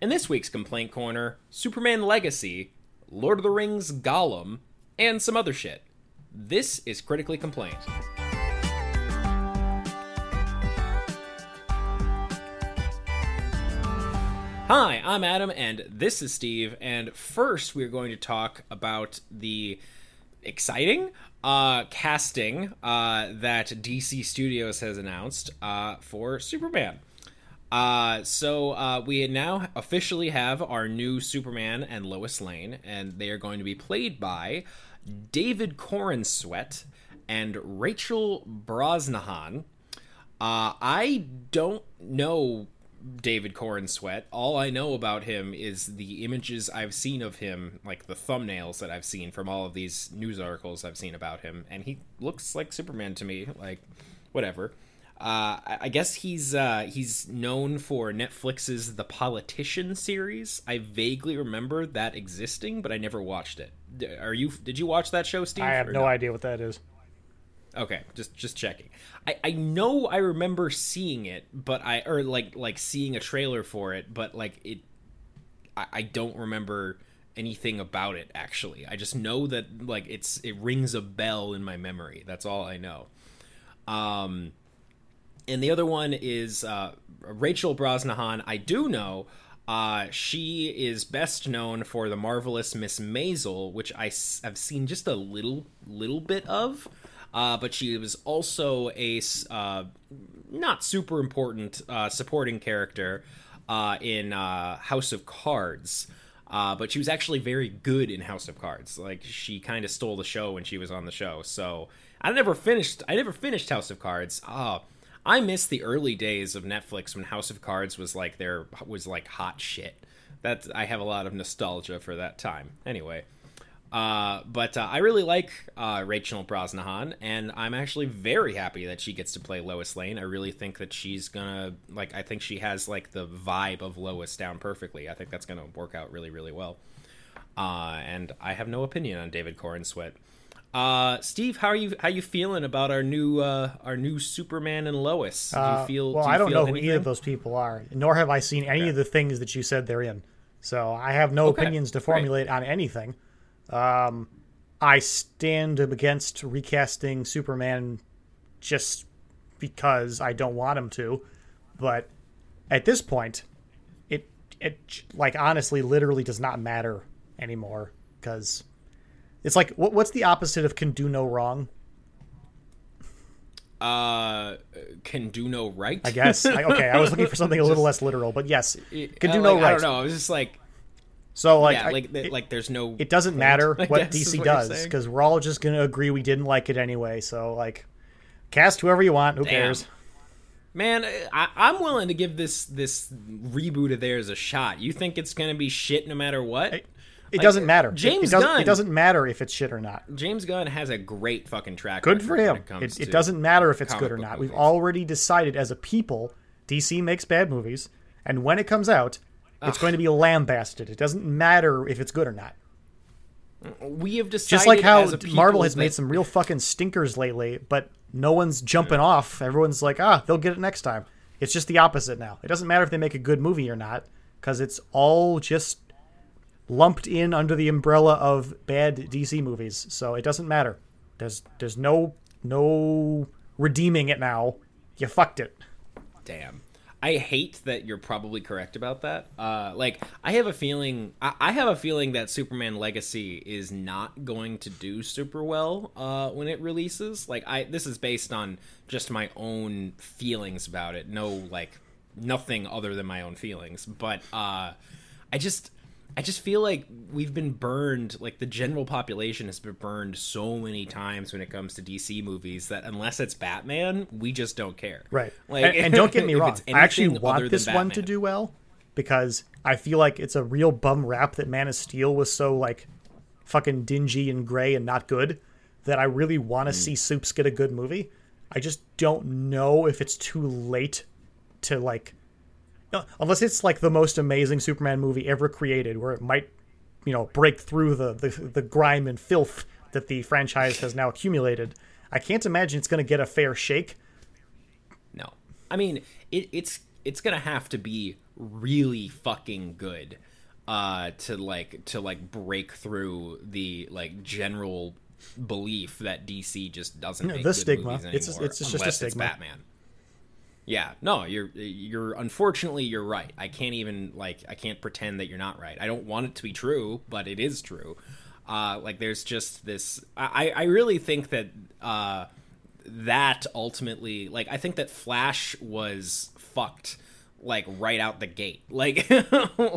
In this week's Complaint Corner, Superman Legacy, Lord of the Rings Gollum, and some other shit. This is Critically Complained. Hi, I'm Adam, and this is Steve. And first, we're going to talk about the exciting uh, casting uh, that DC Studios has announced uh, for Superman. Uh, so uh, we now officially have our new Superman and Lois Lane, and they are going to be played by David Corenswet and Rachel Brosnahan. Uh, I don't know David Corenswet. All I know about him is the images I've seen of him, like the thumbnails that I've seen from all of these news articles I've seen about him, and he looks like Superman to me. Like, whatever. Uh, I guess he's uh, he's known for Netflix's The Politician series. I vaguely remember that existing, but I never watched it. Are you? Did you watch that show, Steve? I have or no idea what that is. Okay, just just checking. I I know I remember seeing it, but I or like like seeing a trailer for it, but like it, I, I don't remember anything about it actually. I just know that like it's it rings a bell in my memory. That's all I know. Um, and the other one is uh, Rachel Brosnahan. I do know. Uh, she is best known for the marvelous Miss Maisel, which I have seen just a little little bit of. Uh, but she was also a uh, not super important uh, supporting character uh, in uh, House of Cards. But she was actually very good in House of Cards. Like she kind of stole the show when she was on the show. So I never finished. I never finished House of Cards. Ah, I miss the early days of Netflix when House of Cards was like there was like hot shit. That I have a lot of nostalgia for that time. Anyway. Uh, but uh, I really like uh, Rachel Brosnahan, and I'm actually very happy that she gets to play Lois Lane. I really think that she's gonna like. I think she has like the vibe of Lois down perfectly. I think that's gonna work out really, really well. Uh, and I have no opinion on David Corenswet. Uh, Steve, how are you? How you feeling about our new uh, our new Superman and Lois? Do you feel? well, do you I don't know who anything? either of those people are, nor have I seen any of the things that you said they're in. So I have no Okay, opinions to formulate on anything. Um, I stand against recasting Superman just because I don't want him to. But at this point, it it like honestly, literally does not matter anymore because it's like what, what's the opposite of can do no wrong? Uh, can do no right. I guess. I, okay, I was looking for something a little less literal, but yes, can Uh, do like, no I right. don't know. I was just like, So like, yeah, I- like, it, like there's no. it doesn't point, matter what DC you're does because we're all just gonna agree we didn't like it anyway. So like, cast whoever you want. Who Damn. cares? Man, I, I'm willing to give this this reboot of theirs a shot. You think it's gonna be shit no matter what? It Like, doesn't matter. It- James it, doesn't, Gunn. It doesn't matter if it's shit or not. James Gunn has a great fucking track. Good for him. It, It, it doesn't matter if it's good or not. We've already decided as a people, DC makes bad movies, and when it comes out, it's going to be lambasted. It doesn't matter if it's good or not. We have decided Just like how as a Marvel has that- made some real fucking stinkers lately, but no one's jumping off. Everyone's like, ah, they'll get it next time. It's just the opposite now. It doesn't matter if they make a good movie or not, because it's all just lumped in under the umbrella of bad DC movies. So it doesn't matter. There's there's no no redeeming it now. You fucked it. Damn. I hate that you're probably correct about that. Uh, like, I have a feeling, I, I have a feeling that Superman Legacy is not going to do super well uh, when it releases. Like, I this is based on just my own feelings about it. No, like, nothing other than my own feelings. But uh, I just, I just feel like we've been burned. Like, the general population has been burned so many times when it comes to DC movies that unless it's Batman, we just don't care. Right. Like, and, and don't get me wrong. I actually want this one to do well because I feel like it's a real bum rap that Man of Steel was so like fucking dingy and gray and not good that I really want to Hmm. see Soups get a good movie. I just don't know if it's too late to like unless it's like the most amazing Superman movie ever created where it might you know break through the the, the grime and filth that the franchise has now accumulated. I can't imagine it's going to get a fair shake. No, I mean it, it's it's gonna have to be really fucking good uh to like to like break through the like general belief that DC just doesn't Yeah, make the good stigma. movies It's- anymore it's just a unless it's stigma. Batman. Yeah, no, you're you're unfortunately you're right. I can't even like I can't pretend that you're not right. I don't want it to be true, but it is true. Uh, like there's just this. I I really think that uh, that ultimately like I think that Flash was fucked like right out the gate. Like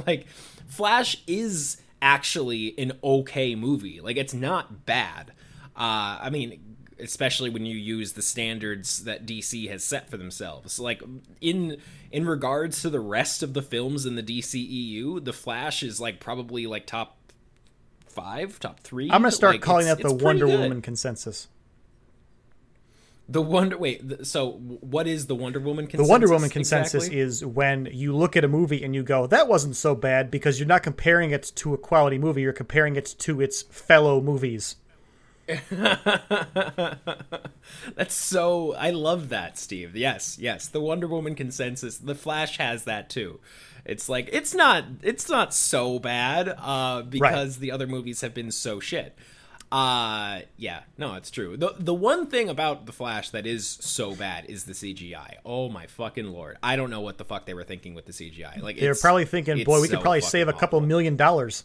like Flash is actually an okay movie. Like it's not bad. Uh, I mean, especially when you use the standards that DC has set for themselves. Like in in regards to the rest of the films in the DCEU, The Flash is like probably like top five, top three. I'm gonna start Like, calling that the Wonder good. Woman consensus. The Wonder wait, so what is the Wonder Woman consensus? The? Wonder Woman consensus exactly? is when you look at a movie and you go, "That wasn't so bad," because you're not comparing it to a quality movie. You're comparing it to its fellow movies. That's so I love that, Steve. Yes, yes. The Wonder Woman consensus. The Flash has that too. It's like it's not it's not so bad uh because the other movies have been so shit. Uh yeah, no, it's true. The the one thing about The Flash that is so bad is the CGI. Oh my fucking lord. I don't know what the fuck they were thinking with the CGI. Like They're probably thinking, "Boy, we so could probably save a couple awful. million dollars."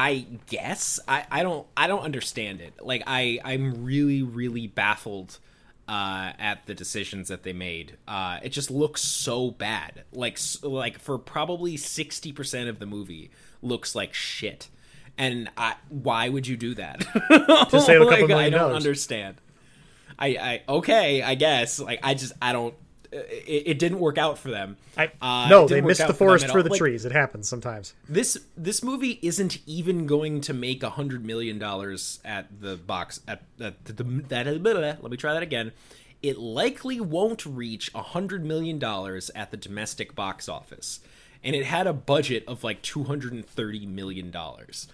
I guess I, I don't I don't understand it. Like I I'm really really baffled uh, at the decisions that they made. Uh, it just looks so bad. Like s- like for probably sixty percent of the movie looks like shit. And I, why would you do that? To save a couple Like, I don't dollars. understand. I, I okay, I guess. Like I just I don't. It, it didn't work out for them. I, Uh, no, they missed the forest at for the Like, trees. It happens sometimes. this this movie isn't even going to make a hundred million dollars at the box at, at the, that let me try that again it likely won't reach a hundred million dollars at the domestic box office and it had a budget of like 230 million dollars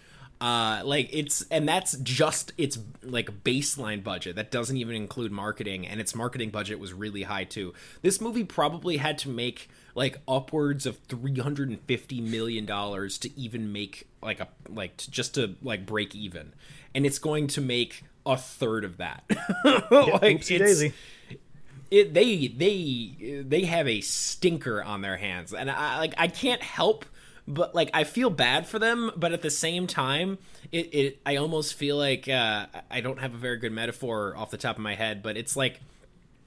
uh like it's and that's just its like baseline budget. That doesn't even include marketing and its marketing budget was really high too. This movie probably had to make like upwards of 350 million dollars to even make like a like to, just to like break even. And it's going to make a third of that. Like Oopsie daisy. it they they they have a stinker on their hands. And i like i can't help but like i feel bad for them but at the same time it, it i almost feel like uh i don't have a very good metaphor off the top of my head but it's like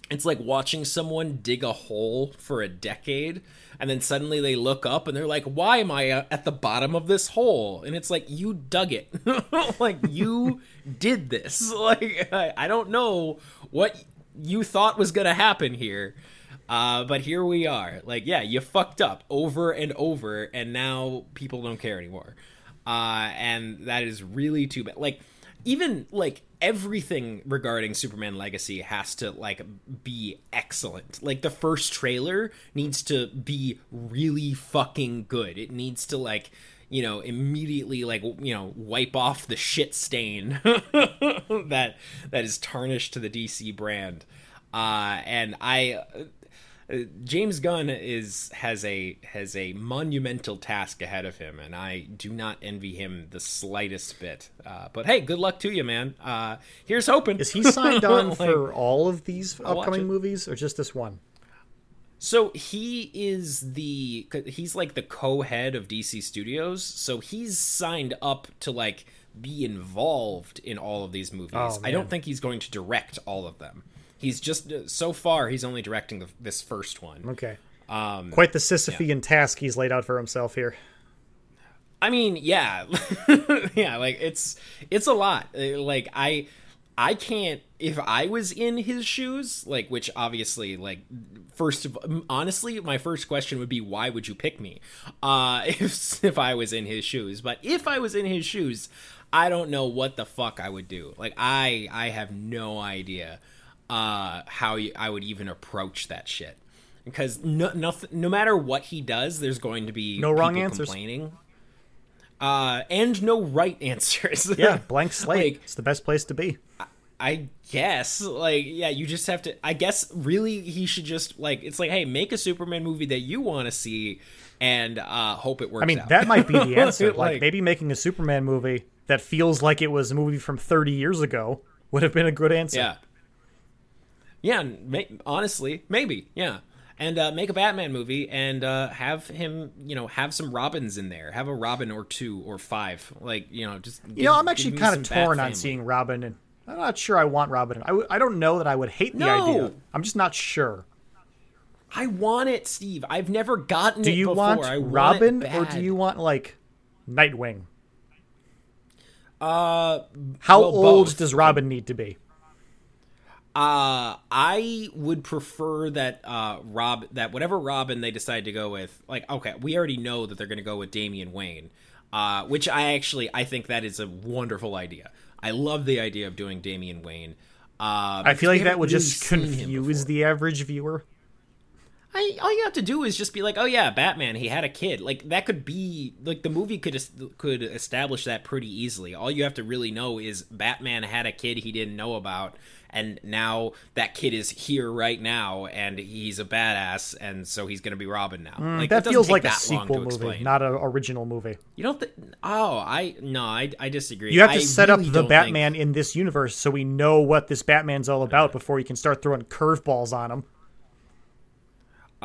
it's like watching someone dig a hole for a decade and then suddenly they look up and they're like why am i uh, at the bottom of this hole? And it's like you dug it. Like you did this. Like I, I don't know what you thought was gonna happen here uh, but here we are like yeah you fucked up over and over and now people don't care anymore uh, and that is really too bad like even like everything regarding Superman Legacy has to like be excellent. Like the first trailer needs to be really fucking good. It needs to like you know immediately like you know wipe off the shit stain that that is tarnished to the DC brand. Uh and I uh, James Gunn is has a has a monumental task ahead of him, and I do not envy him the slightest bit. Uh, but hey, good luck to you, man. Uh, here's hoping. Is he signed on Like, for all of these upcoming movies or just this one? So he is the he's like the co-head of DC Studios, so he's signed up to like be involved in all of these movies. Oh, I don't think he's going to direct all of them. He's just so far he's only directing the, this first one. Okay. Um, Quite the Sisyphean task he's laid out for himself here. I mean, yeah, yeah, like it's it's a lot. Uh, Like I I can't if I was in his shoes, like which obviously like first of honestly, my first question would be why would you pick me? Uh if if I was in his shoes. But if I was in his shoes, I don't know what the fuck I would do. Like I I have no idea uh how you, I would even approach that shit. Because no, nothing, no matter what he does, there's going to be No wrong answers. complaining uh, and no right answers. Yeah, blank slate. Like, it's the best place to be. I guess like yeah, you just have to. I guess really he should just like it's like hey, make a Superman movie that you want to see, and uh hope it works. I mean, out. that might be the answer. like, Like- maybe making a Superman movie that feels like it was a movie from 30 years ago would have been a good answer. Yeah. Yeah, may, honestly, maybe. Yeah. And uh, make a Batman movie and uh, have him, you know, have some Robins in there. Have a Robin or two or five. Like, you know, just. You know, I'm actually kind of torn on seeing Robin, and I'm not sure I want Robin. I, w- I don't know that I would hate the No. idea. I'm just not sure. I want it, Steve. I've never gotten Do it before. want I want Robin or do you want like Nightwing? Uh, How well, old both. does Robin need to be? Uh, I would prefer that uh Rob that whatever Robin they decide to go with. Like, okay, we already know that they're going to go with Damian Wayne, uh, which I actually I think that is a wonderful idea. I love the idea of doing Damian Wayne. Uh, I feel like that would really just confuse the average viewer. I, all you have to do is just be like, oh yeah, Batman. He had a kid. Like that could be like the movie could could establish that pretty easily. All you have to really know is Batman had a kid he didn't know about, and now that kid is here right now, and he's a badass, and so he's gonna be Robin now. Mm, it that feels like a that long sequel movie, explain. not an original movie. You don't think? Oh, I no, I I disagree. You have to I set really up the Batman think- in this universe so we know what this Batman's all about before you can start throwing curveballs on him.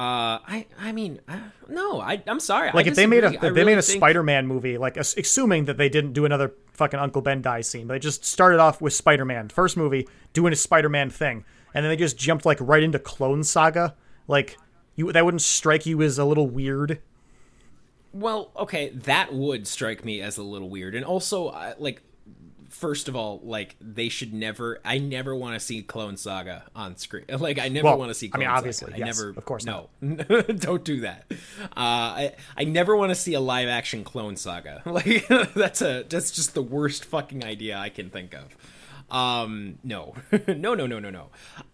Uh, I I mean, uh, no, I I'm sorry. I Like if they made a if I they made a think- Spider-Man movie, like ass- assuming that they didn't do another fucking Uncle Ben die scene, but they just started off with Spider-Man, first movie doing a Spider-Man thing, and then they just jumped like right into Clone Saga, like you that wouldn't strike you as a little weird. Well, okay, that would strike me as a little weird, and also, like, first of all, like they should never. I never want to see Clone Saga on screen. Like, I never Well, want to see. I mean, obviously, Saga. I yes, never. of course no, don't do that. Uh, I I never want to see a live action Clone Saga. Like, that's a that's just the worst fucking idea I can think of. Um, no, no, no, no, no, no.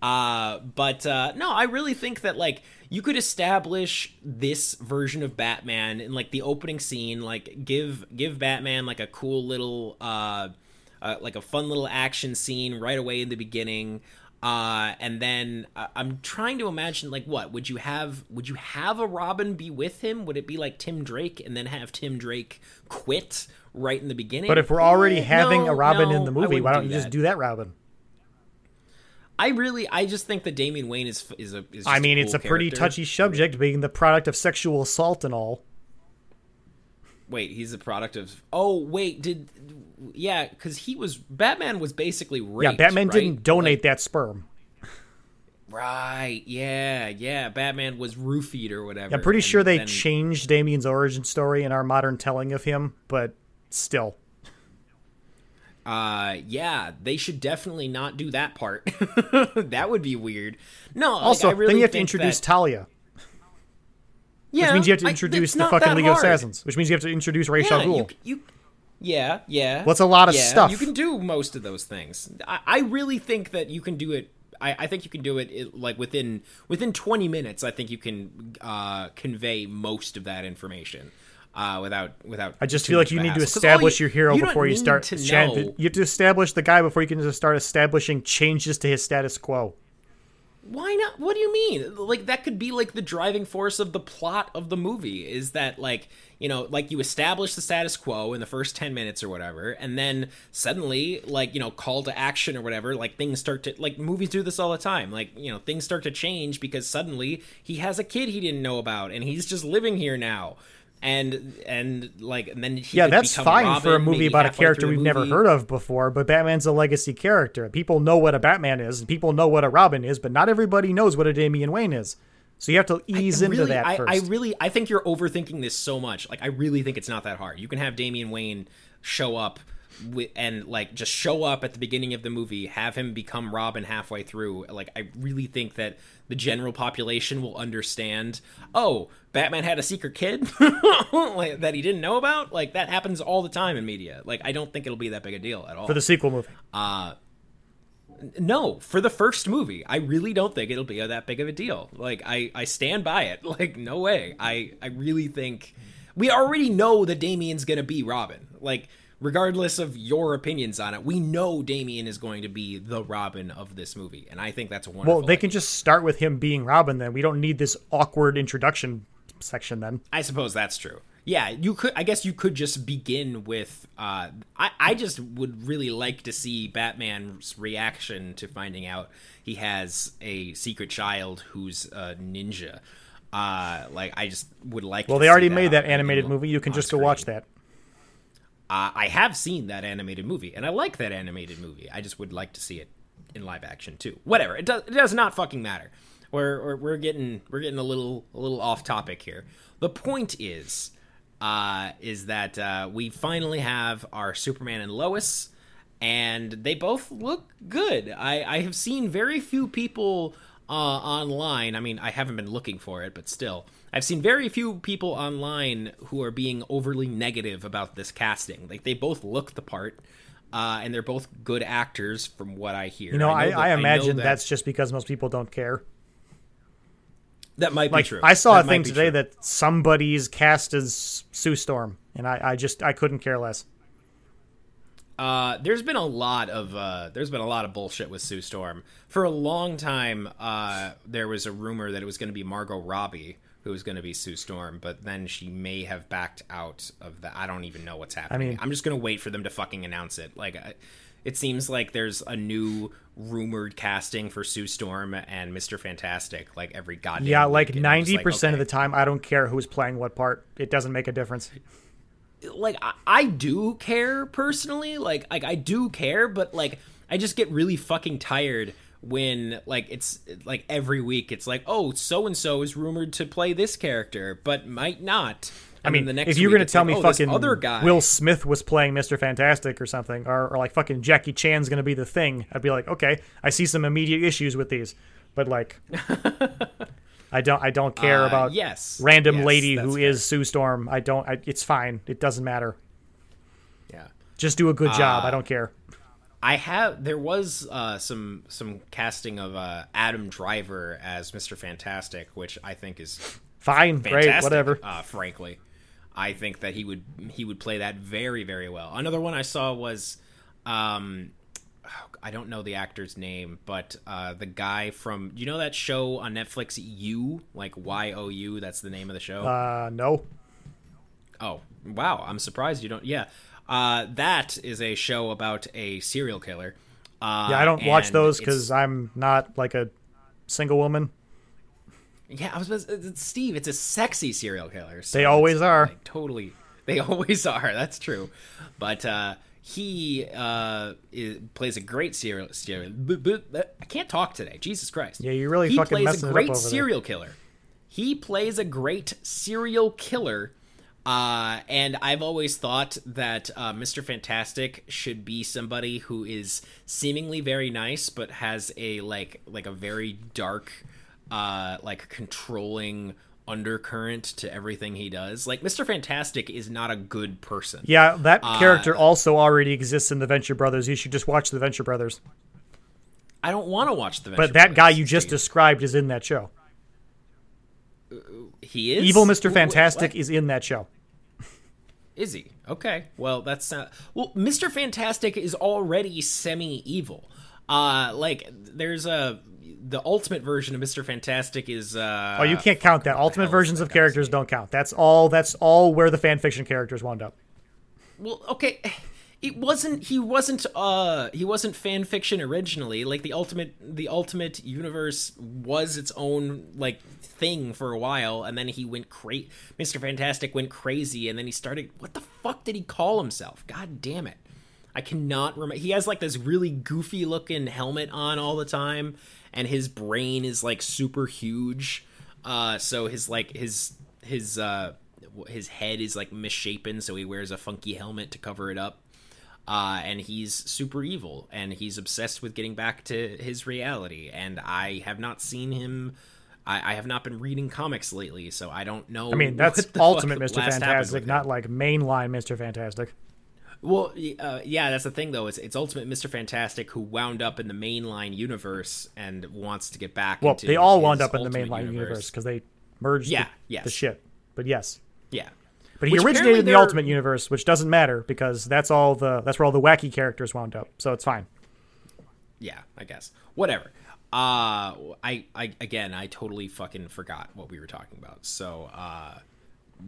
Uh, but uh, no, I really think that like you could establish this version of Batman in like the opening scene, like give give Batman like a cool little uh, uh like a fun little action scene right away in the beginning. Uh, and then uh, I'm trying to imagine like what would you have? Would you have a Robin be with him? Would it be like Tim Drake and then have Tim Drake quit right in the beginning? But if we're already Eh, having no, a Robin no, in the movie, why don't you that. just do that Robin? I really, I just think that Damian Wayne is is a. Is I mean, a it's cool a pretty character. touchy subject, being the product of sexual assault and all. Wait, he's a product of. Oh, wait, did yeah? Because he was Batman was basically raped. Yeah, Batman right? didn't donate that sperm. Right. Yeah. Yeah. Batman was roofied or whatever. I'm pretty sure they then- changed Damian's origin story in our modern telling of him, but still. Uh, yeah, they should definitely not do that part. that would be weird. No. like, Also, I really then you have to introduce that- Talia, yeah, which means you have to introduce it's the fucking League of. Assassins, which means you have to introduce Ra's al Ghul. you, you, yeah, yeah. What's a lot of yeah, stuff. You can do most of those things. I, I really think that you can do it. I, I think you can do it, it like within within 20 minutes. I think you can uh, convey most of that information uh, without without. I just feel like you need to hassle. 'Cause all establish you- your hero you before you start. to know- You have to establish the guy before you can just start establishing changes to his status quo. Why not? What do you mean? Like that could be like the driving force of the plot of the movie is that like, you know, like you establish the status quo in the first 10 minutes or whatever and then suddenly like, you know, call to action or whatever, like things start to like movies do this all the time. Like, you know, things start to change because suddenly he has a kid he didn't know about and he's just living here now. And and like and then he Yeah, that's fine Robin for a movie about a character we've never heard of before, but Batman's a legacy character. People know what a Batman is, and people know what a Robin is, but not everybody knows what a Damian Wayne is. So you have to ease I into really, that I, first. I really, I think you're overthinking this so much. Like, I really think it's not that hard. You can have Damian Wayne show up and like just show up at the beginning of the movie, have him become Robin halfway through. Like, I really think that the general population will understand. Oh, Batman had a secret kid like, that he didn't know about. Like that happens all the time in media. Like, I don't think it'll be that big a deal at all. for the sequel movie. Uh, no, for the first movie, I really don't think it'll be that big of a deal. Like I, I stand by it. Like no way. I, I really think we already know that Damian's gonna be Robin. Like regardless of your opinions on it, we know Damian is going to be the Robin of this movie, and I think that's a wonderful. Well, they can just start with him being Robin. Then we don't need this awkward introduction section. Then I suppose that's true. Yeah, you could. I guess you could just begin with. Uh, I I just would really like to see Batman's reaction to finding out he has a secret child who's a ninja. Uh, like I just would like. well, they already made that animated movie. You can just go watch that. Uh, I have seen that animated movie, and I like that animated movie. I just would like to see it in live action too. Whatever. It does. It does not fucking matter. We're we're, we're getting we're getting a little a little off topic here. The point is, uh, is that uh, we finally have our Superman and Lois, and they both look good. I I have seen very few people uh, online. I mean, I haven't been looking for it, but still, I've seen very few people online who are being overly negative about this casting. Like they both look the part, uh, and they're both good actors, from what I hear. You know, I, that- I know imagine that- that's just because most people don't care. that might Like be true. I saw That a thing today true. that somebody's cast as Sue Storm, and I, I just I couldn't care less. Uh, there's been a lot of uh, there's been a lot of bullshit with Sue Storm for a long time. Uh, there was a rumor that it was going to be Margot Robbie who was going to be Sue Storm, but then she may have backed out of that. I don't even know what's happening. I mean- I'm just going to wait for them to fucking announce it. Like, I, it seems like there's a new rumored casting for Sue Storm and Mister Fantastic. Like every goddamn Yeah, like ninety percent of okay. the time, I don't care who's playing what part. It doesn't make a difference. like I, I do care personally like like i do care but like i just get really fucking tired when like it's like every week it's like oh so and so is rumored to play this character but might not I mean, the next if you're gonna tell like, me oh, fucking other guy Will Smith was playing Mister Fantastic or something, or, or like fucking Jackie Chan's gonna be the thing, I'd be like, okay, I see some immediate issues with these, but like, I don't I don't care Uh, about yes random yes, lady who fair. is Sue Storm. I don't. I, it's fine. It doesn't matter. yeah Just do a good job. Uh, I don't care. I have there was uh, some some casting of uh, Adam Driver as Mr. Fantastic, which I think is Fine, great, whatever. Uh, frankly, I think that he would he would play that very very well. Another one I saw was, um, I don't know the actor's name, but uh, the guy from you know that show on Netflix, You like Y O U. That's the name of the show. Uh, no. Oh, wow. I'm surprised you don't. Yeah. Uh, that is a show about a serial killer. Uh, Yeah, I don't watch those because I'm not like a single woman. Yeah, I was. supposed- It's Steve. It's a sexy serial killer. so They always are. like, totally. They always are. That's true. But uh, he uh, is, plays a great serial. serial I can't talk today. Jesus Christ. Yeah, you're really he fucking plays messing a great over there. serial killer. He plays a great serial killer. Uh, and I've always thought that uh, Mr. Fantastic should be somebody who is seemingly very nice, but has a like like a very dark, uh, like controlling undercurrent to everything he does. Like Mr. Fantastic is not a good person. Yeah, that Uh, character also already exists in the Venture Brothers. You should just watch the Venture Brothers. I don't want to watch the. Venture Brothers. but that guy you just described is in that show. he is Evil Mr. Fantastic is in that show. Is he? Okay. Well, that's not. Well, Mr. Fantastic is already semi-evil. Uh, like there's a the ultimate version of Mr. Fantastic is. Uh, Oh, you can't count that. Ultimate versions that of characters don't count. That's all. That's all where the fan fiction characters wound up. Well, okay. It wasn't. He wasn't. Uh, he wasn't fan fiction originally. Like the ultimate, the ultimate universe was its own like thing for a while, and then he went crazy. Mister Fantastic went crazy, and then he started. What the fuck did he call himself? God damn it! I cannot remember. He has like this really goofy looking helmet on all the time, and his brain is like super huge. Uh, so his like his his uh his head is like misshapen, so he wears a funky helmet to cover it up. Uh, and he's super evil, and he's obsessed with getting back to his reality. And I have not seen him. I, I have not been reading comics lately, so I don't know. I mean, that's Ultimate Mr. Fantastic, not like mainline Mr. Fantastic. Well, uh, yeah, that's the thing though. It's it's Ultimate Mister Fantastic who wound up in the mainline universe and wants to get back. Well, they all wound up in the mainline universe because they merged Yeah, the, yes. the shit. But yes, Yeah. But he Which originated in the Ultimate Universe, which doesn't matter because that's all the that's where all the wacky characters wound up. So it's fine. yeah, I guess. Whatever. Uh I I again, I totally fucking forgot what we were talking about. So, uh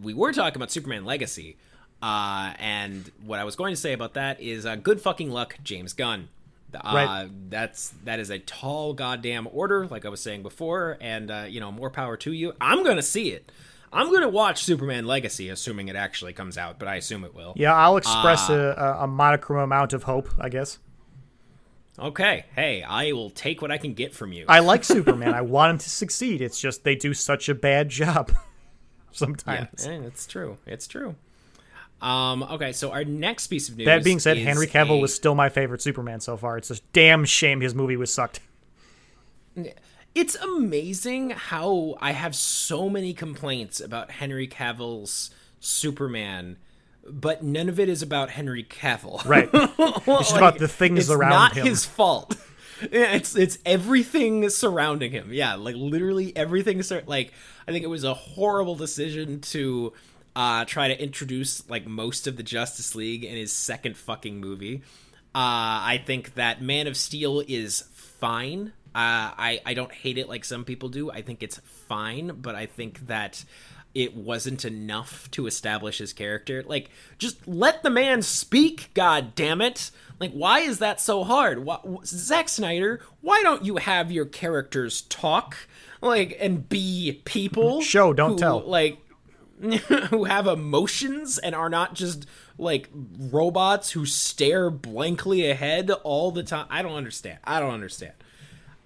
we were talking about Superman Legacy. Uh and what I was going to say about that is uh, good fucking luck, James Gunn. Uh, Right. that's that is a tall goddamn order, like I was saying before, and uh, you know, more power to you. I'm gonna see it. I'm gonna watch Superman Legacy, assuming it actually comes out, but I assume it will. Yeah, I'll express Ah. a, a, monochrome amount of hope, I guess. Okay, hey, I will take what I can get from you. I like Superman. I want him to succeed. It's just they do such a bad job Yeah, sometimes. eh, it's true. It's true. Um, okay, so our next piece of news. That being said, Henry Cavill a- was still my favorite Superman so far. It's a damn shame his movie was sucked. It's amazing how I have so many complaints about Henry Cavill's Superman, but none of it is about Henry Cavill. Right. It's just about the things it's around not him. his fault. Yeah, it's it's everything surrounding him. Yeah, like literally everything. Like I think it was a horrible decision to uh, try to introduce like most of the Justice League in his second fucking movie. Uh, I think that Man of Steel is fine. Uh, I I don't hate it like some people do. I think it's fine, but I think that it wasn't enough to establish his character. Like, just let the man speak. God damn it! Like, why is that so hard? Why, Zack Snyder, why don't you have your characters talk? Like, and be people. Show, don't who, tell. Like, who have emotions and are not just like robots who stare blankly ahead all the time. I don't understand. I don't understand.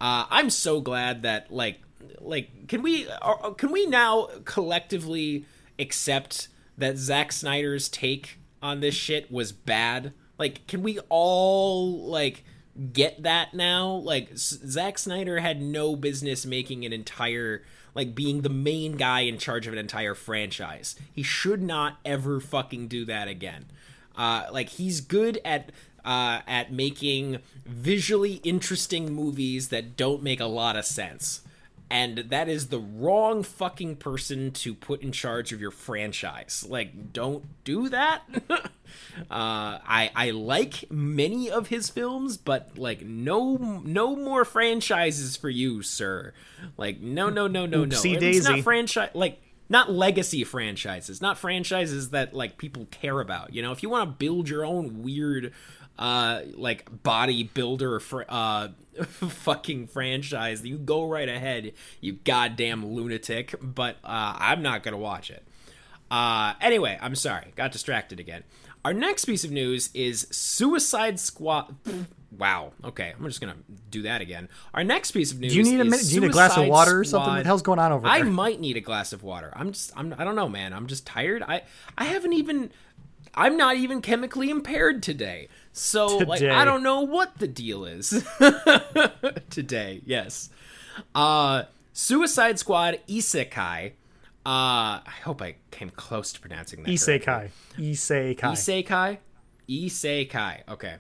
Uh, I'm so glad that like like can we can we now collectively accept that Zack Snyder's take on this shit was bad? Like, can we all like get that now? Like, Zack Snyder had no business making an entire like being the main guy in charge of an entire franchise. He should not ever fucking do that again. Uh, like he's good at uh, at making visually interesting movies that don't make a lot of sense. And that is the wrong fucking person to put in charge of your franchise. Like, don't do that. uh, I I like many of his films, but like, no no more franchises for you, sir. Like, no no no no no. Oopsie It's not franchise like not legacy franchises, not franchises that like people care about. You know, if you want to build your own weird uh like bodybuilder fr- uh fucking franchise you go right ahead you goddamn lunatic but uh i'm not gonna watch it uh anyway i'm sorry got distracted again our next piece of news is suicide squad wow okay i'm just gonna do that again our next piece of news Do you need a minute? Do you need a glass of water or something? What the hell's going on over there? I might need a glass of water. I'm just I'm I don't know, man. I'm just tired. I I haven't even I'm not even chemically impaired today. So like I don't know what the deal is. today, yes. Uh Suicide Squad Isekai. Uh I hope I came close to pronouncing that. correctly. Isekai. Isekai. Isekai? Isekai. Okay.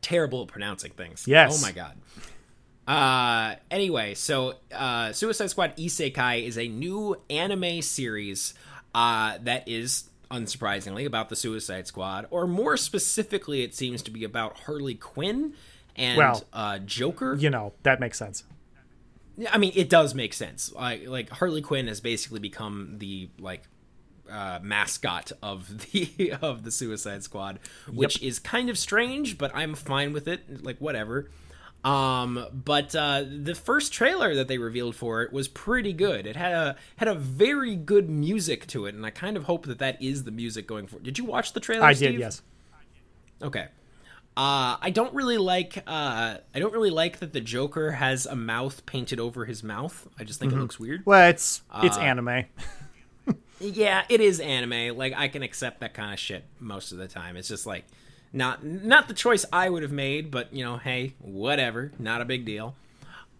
Terrible at pronouncing things. Yes. Oh my god. Uh anyway, so uh Suicide Squad Isekai is a new anime series uh that is unsurprisingly about the Suicide Squad or more specifically it seems to be about Harley Quinn and Well, uh Joker. You know, that makes sense. I mean, it does make sense. Like, like Harley Quinn has basically become the like uh, mascot of the of the Suicide Squad, which is kind of strange, but I'm fine with it. Like, whatever. Um, but uh, the first trailer that they revealed for it was pretty good. It had a had a very good music to it, and I kind of hope that that is the music going forward. Did you watch the trailer? I Steve? did, yes. Okay. Uh, I don't really like. Uh, I don't really like that the Joker has a mouth painted over his mouth. I just think Mm-hmm. it looks weird. Well, it's Uh, it's anime. Yeah, it is anime. Like I can accept that kind of shit most of the time. It's just like not not the choice I would have made, but you know, hey, whatever, not a big deal.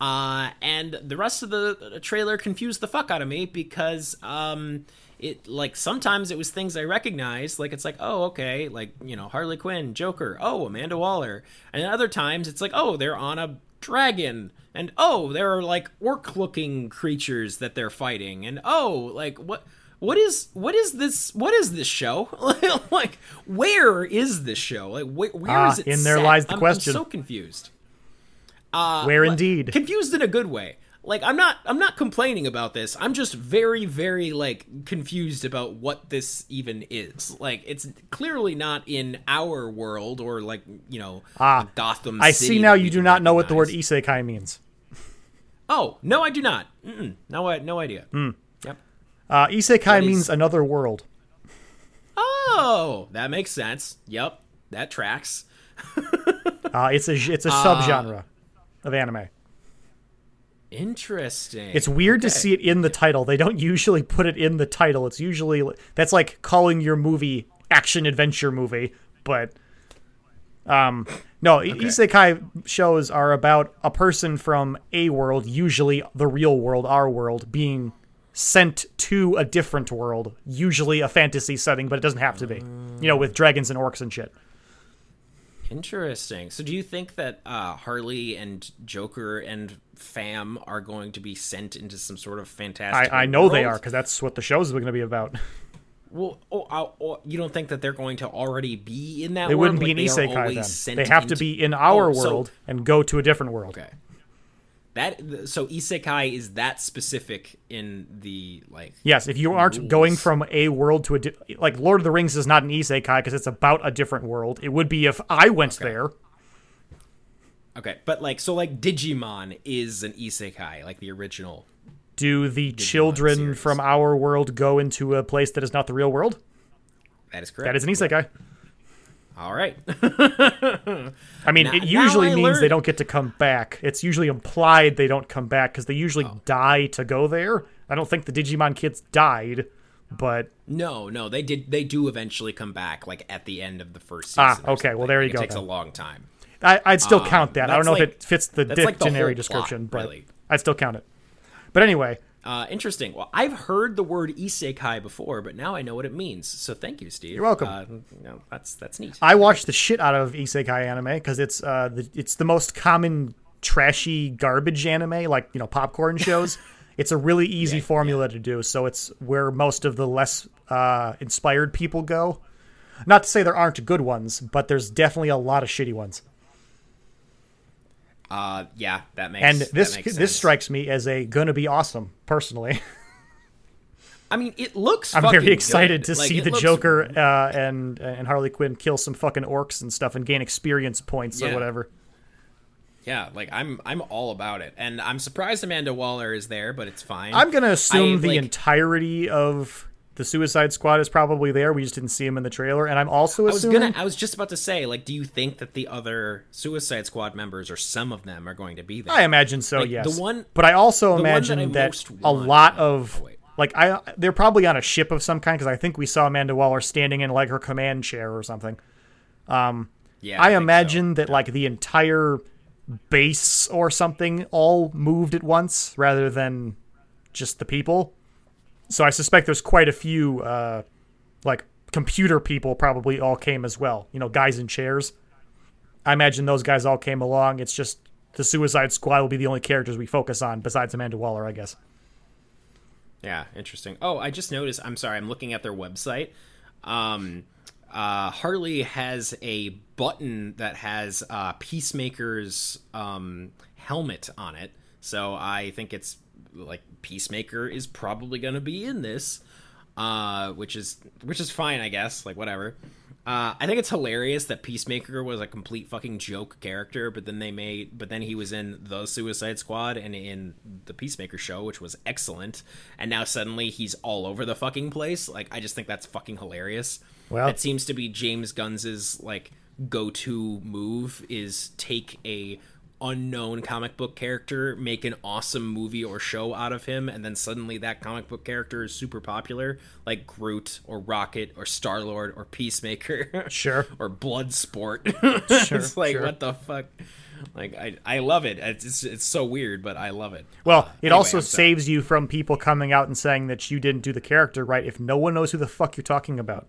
Uh, and the rest of the, trailer confused the fuck out of me because um, it like sometimes it was things I recognized, like it's like oh okay, like you know Harley Quinn, Joker, oh Amanda Waller, and other times it's like oh they're on a dragon, and oh there are like orc looking creatures that they're fighting, and oh like what what is what is this what is this show like where is this show like where, where Ah, is it in there set? lies the I'm- I'm question. so confused uh Where like, indeed? confused in a good way like i'm not i'm not complaining about this i'm just very very like confused about what this even is like it's clearly not in our world or like you know Ah, gotham I City see now you do not know what the word isekai means. oh no i do not Mm-mm. no i no idea Hmm. Yep Uh, isekai What is- means another world. Oh, that makes sense. Yep, that tracks. Uh, it's a it's a subgenre of anime. Interesting. It's weird to see it in the title. They don't usually put it in the title. It's usually that's like calling your movie action adventure movie, but um no, i isekai shows are about a person from a world, usually the real world, our world, being sent to a different world, usually a fantasy setting, but it doesn't have to be. You know, with dragons and orcs and shit. Interesting. So, do you think that uh, Harley and Joker and Fam are going to be sent into some sort of fantastic? I, I know they are because that's what the show is going to be about. Well, oh, uh, oh, you don't think that they're going to already be in that? They world? wouldn't be Like, an they isekai then. They have to be in our Oh, so- world and go to a different world. Okay. That so isekai is that specific in the like Yes, if you aren't rules. going from a world to a di- like Lord of the Rings is not an isekai because it's about a different world. It would be if I went there. Okay, but like so like Digimon is an isekai, like the original. Do the children series. from our world go into a place that is not the real world? That is correct. That is an isekai. All right. I mean, Now- it usually means they don't get to come back. It's usually implied they don't come back because they usually Oh. die to go there. I don't think the Digimon kids died, but no, no, they did. They do eventually come back, like at the end of the first Ah, season. or okay, well, there you Like, go It takes then. a long time. I, I'd still count that. I don't know like- if it fits the that's like dictionary plot, description, but really. I'd still count it. But anyway, Uh, interesting. Well, I've heard the word isekai before, but now I know what it means. So thank you, Steve. You're welcome. Uh, you know, that's that's neat. I watch the shit out of isekai anime because it's uh the, it's the most common trashy garbage anime like you know popcorn shows. it's a really easy formula to do, so it's where most of the less uh, inspired people go. Not to say there aren't good ones, but there's definitely a lot of shitty ones. Uh, yeah, that makes And this makes this strikes me as a gonna be awesome personally. I mean, it looks. I'm very excited good. to Like, see the looks- Joker uh, and and Harley Quinn kill some fucking orcs and stuff and gain experience points or whatever. Yeah, like I'm I'm all about it, and I'm surprised Amanda Waller is there, but it's fine. I'm gonna assume I, the like- entirety of the Suicide Squad is probably there. We just didn't see him in the trailer, and I'm also I was assuming. gonna. I was just about to say, like, do you think that the other Suicide Squad members, or some of them, are going to be there? I imagine so. Like, yes. the one- but I also one that imagine that, a lot of Oh, like I they're probably on a ship of some kind because I think we saw Amanda Waller standing in like her command chair or something. Um, yeah, I, so. imagine that like the entire base or something all moved at once rather than just the people. So I suspect there's quite a few uh, like computer people probably all came as well. You know, guys in chairs. I imagine those guys all came along. It's just the Suicide Squad will be the only characters we focus on besides Amanda Waller, I guess. Yeah, interesting. Oh, I just noticed. I'm sorry. I'm looking at their website. Um, uh, Harley has a button that has uh, Peacemaker's um, helmet on it. So I think it's like Peacemaker is probably going to be in this, uh, which is which is fine, I guess. Like whatever. Uh, I think it's hilarious that Peacemaker was a complete fucking joke character, but then they made, but then he was in the Suicide Squad and in the Peacemaker show, which was excellent, and now suddenly he's all over the fucking place. Like, I just think that's fucking hilarious. Well- it seems to be James Gunn's like go-to move is take a unknown comic book character, make an awesome movie or show out of him, and then suddenly that comic book character is super popular, like Groot or Rocket or Star Lord or Peacemaker. Sure. or Bloodsport. Sure, it's like sure. what the fuck. Like I, I love it. It's, it's so weird, but I love it. Well, uh, it Anyway, also I'm sorry. saves you from people coming out and saying that you didn't do the character right if no one knows who the fuck you're talking about.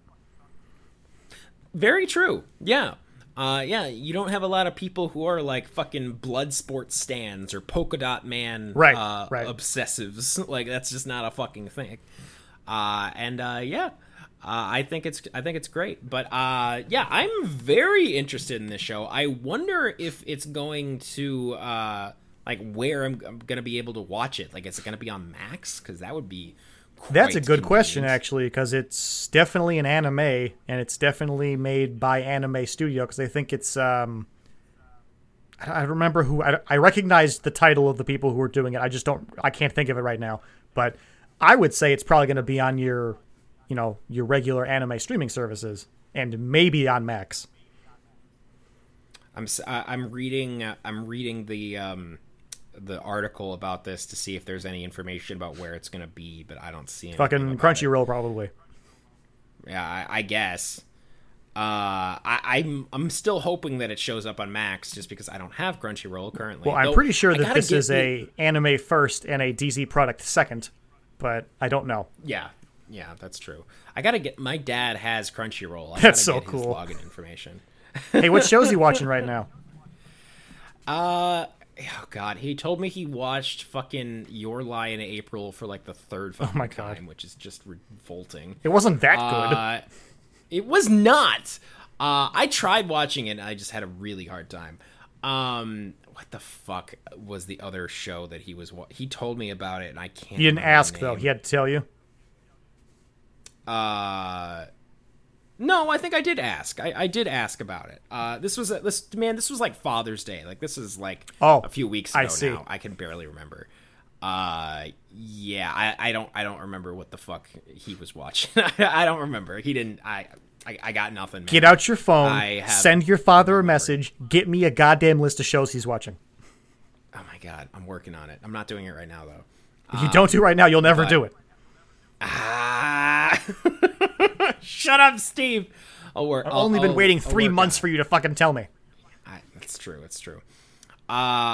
Very true. Yeah. Uh, yeah, you don't have a lot of people who are like fucking Bloodsport stands or polka dot man Right, uh, right. obsessives. like that's just not a fucking thing. Uh, and uh, yeah, uh, I think it's I think it's great. But uh, yeah, I'm very interested in this show. I wonder if it's going to uh, like where I'm, I'm going to be able to watch it. Like, is it going to be on Max? Because that would be. That's a good question, actually, because it's definitely an anime, and it's definitely made by Anime Studio, because I think it's. Um, I I remember who I, I recognized the title of the people who were doing it. I just don't. I can't think of it right now, but I would say it's probably going to be on your, you know, your regular anime streaming services, and maybe on Max. I'm I'm reading uh, I'm reading the um the article about this to see if there's any information about where it's gonna be, but I don't see anything Fucking. Crunchyroll, probably. Yeah, I, I guess. Uh, I, I'm I'm still hoping that it shows up on Max just because I don't have Crunchyroll currently. Well, I'm Though, pretty sure that this is the- a anime first and a DC product second, but I don't know. yeah yeah that's true. I gotta get my dad has Crunchyroll. I That's so cool. login information. Hey, what shows you watching right now? Uh. Oh God! He told me he watched fucking Your Lie in April for like the third fucking Oh my God. time, which is just revolting. It wasn't that good. Uh, it was not. Uh, I tried watching it. and I just had a really hard time. Um, what the fuck was the other show that he was? Wa- he told me about it, and I can't. He didn't ask though. He had to tell you. Uh, no, I think I did ask. I, I did ask about it. Uh, this was a, this man. This was like Father's Day. Like this is like Oh, a few weeks ago I see. now. I can barely remember. Uh, yeah, I, I don't I don't remember what the fuck he was watching. I don't remember. He didn't. I I, I got nothing. Man. Get out your phone. I have Send your father a message. Get me a goddamn list of shows he's watching. Oh my god, I'm working on it. I'm not doing it right now though. If you don't do it right now, you'll never but- do it. Ah! Shut up, Steve. I'll work. I've only been waiting I'll three work on months it. for you to fucking tell me. I, that's true. It's true. Uh,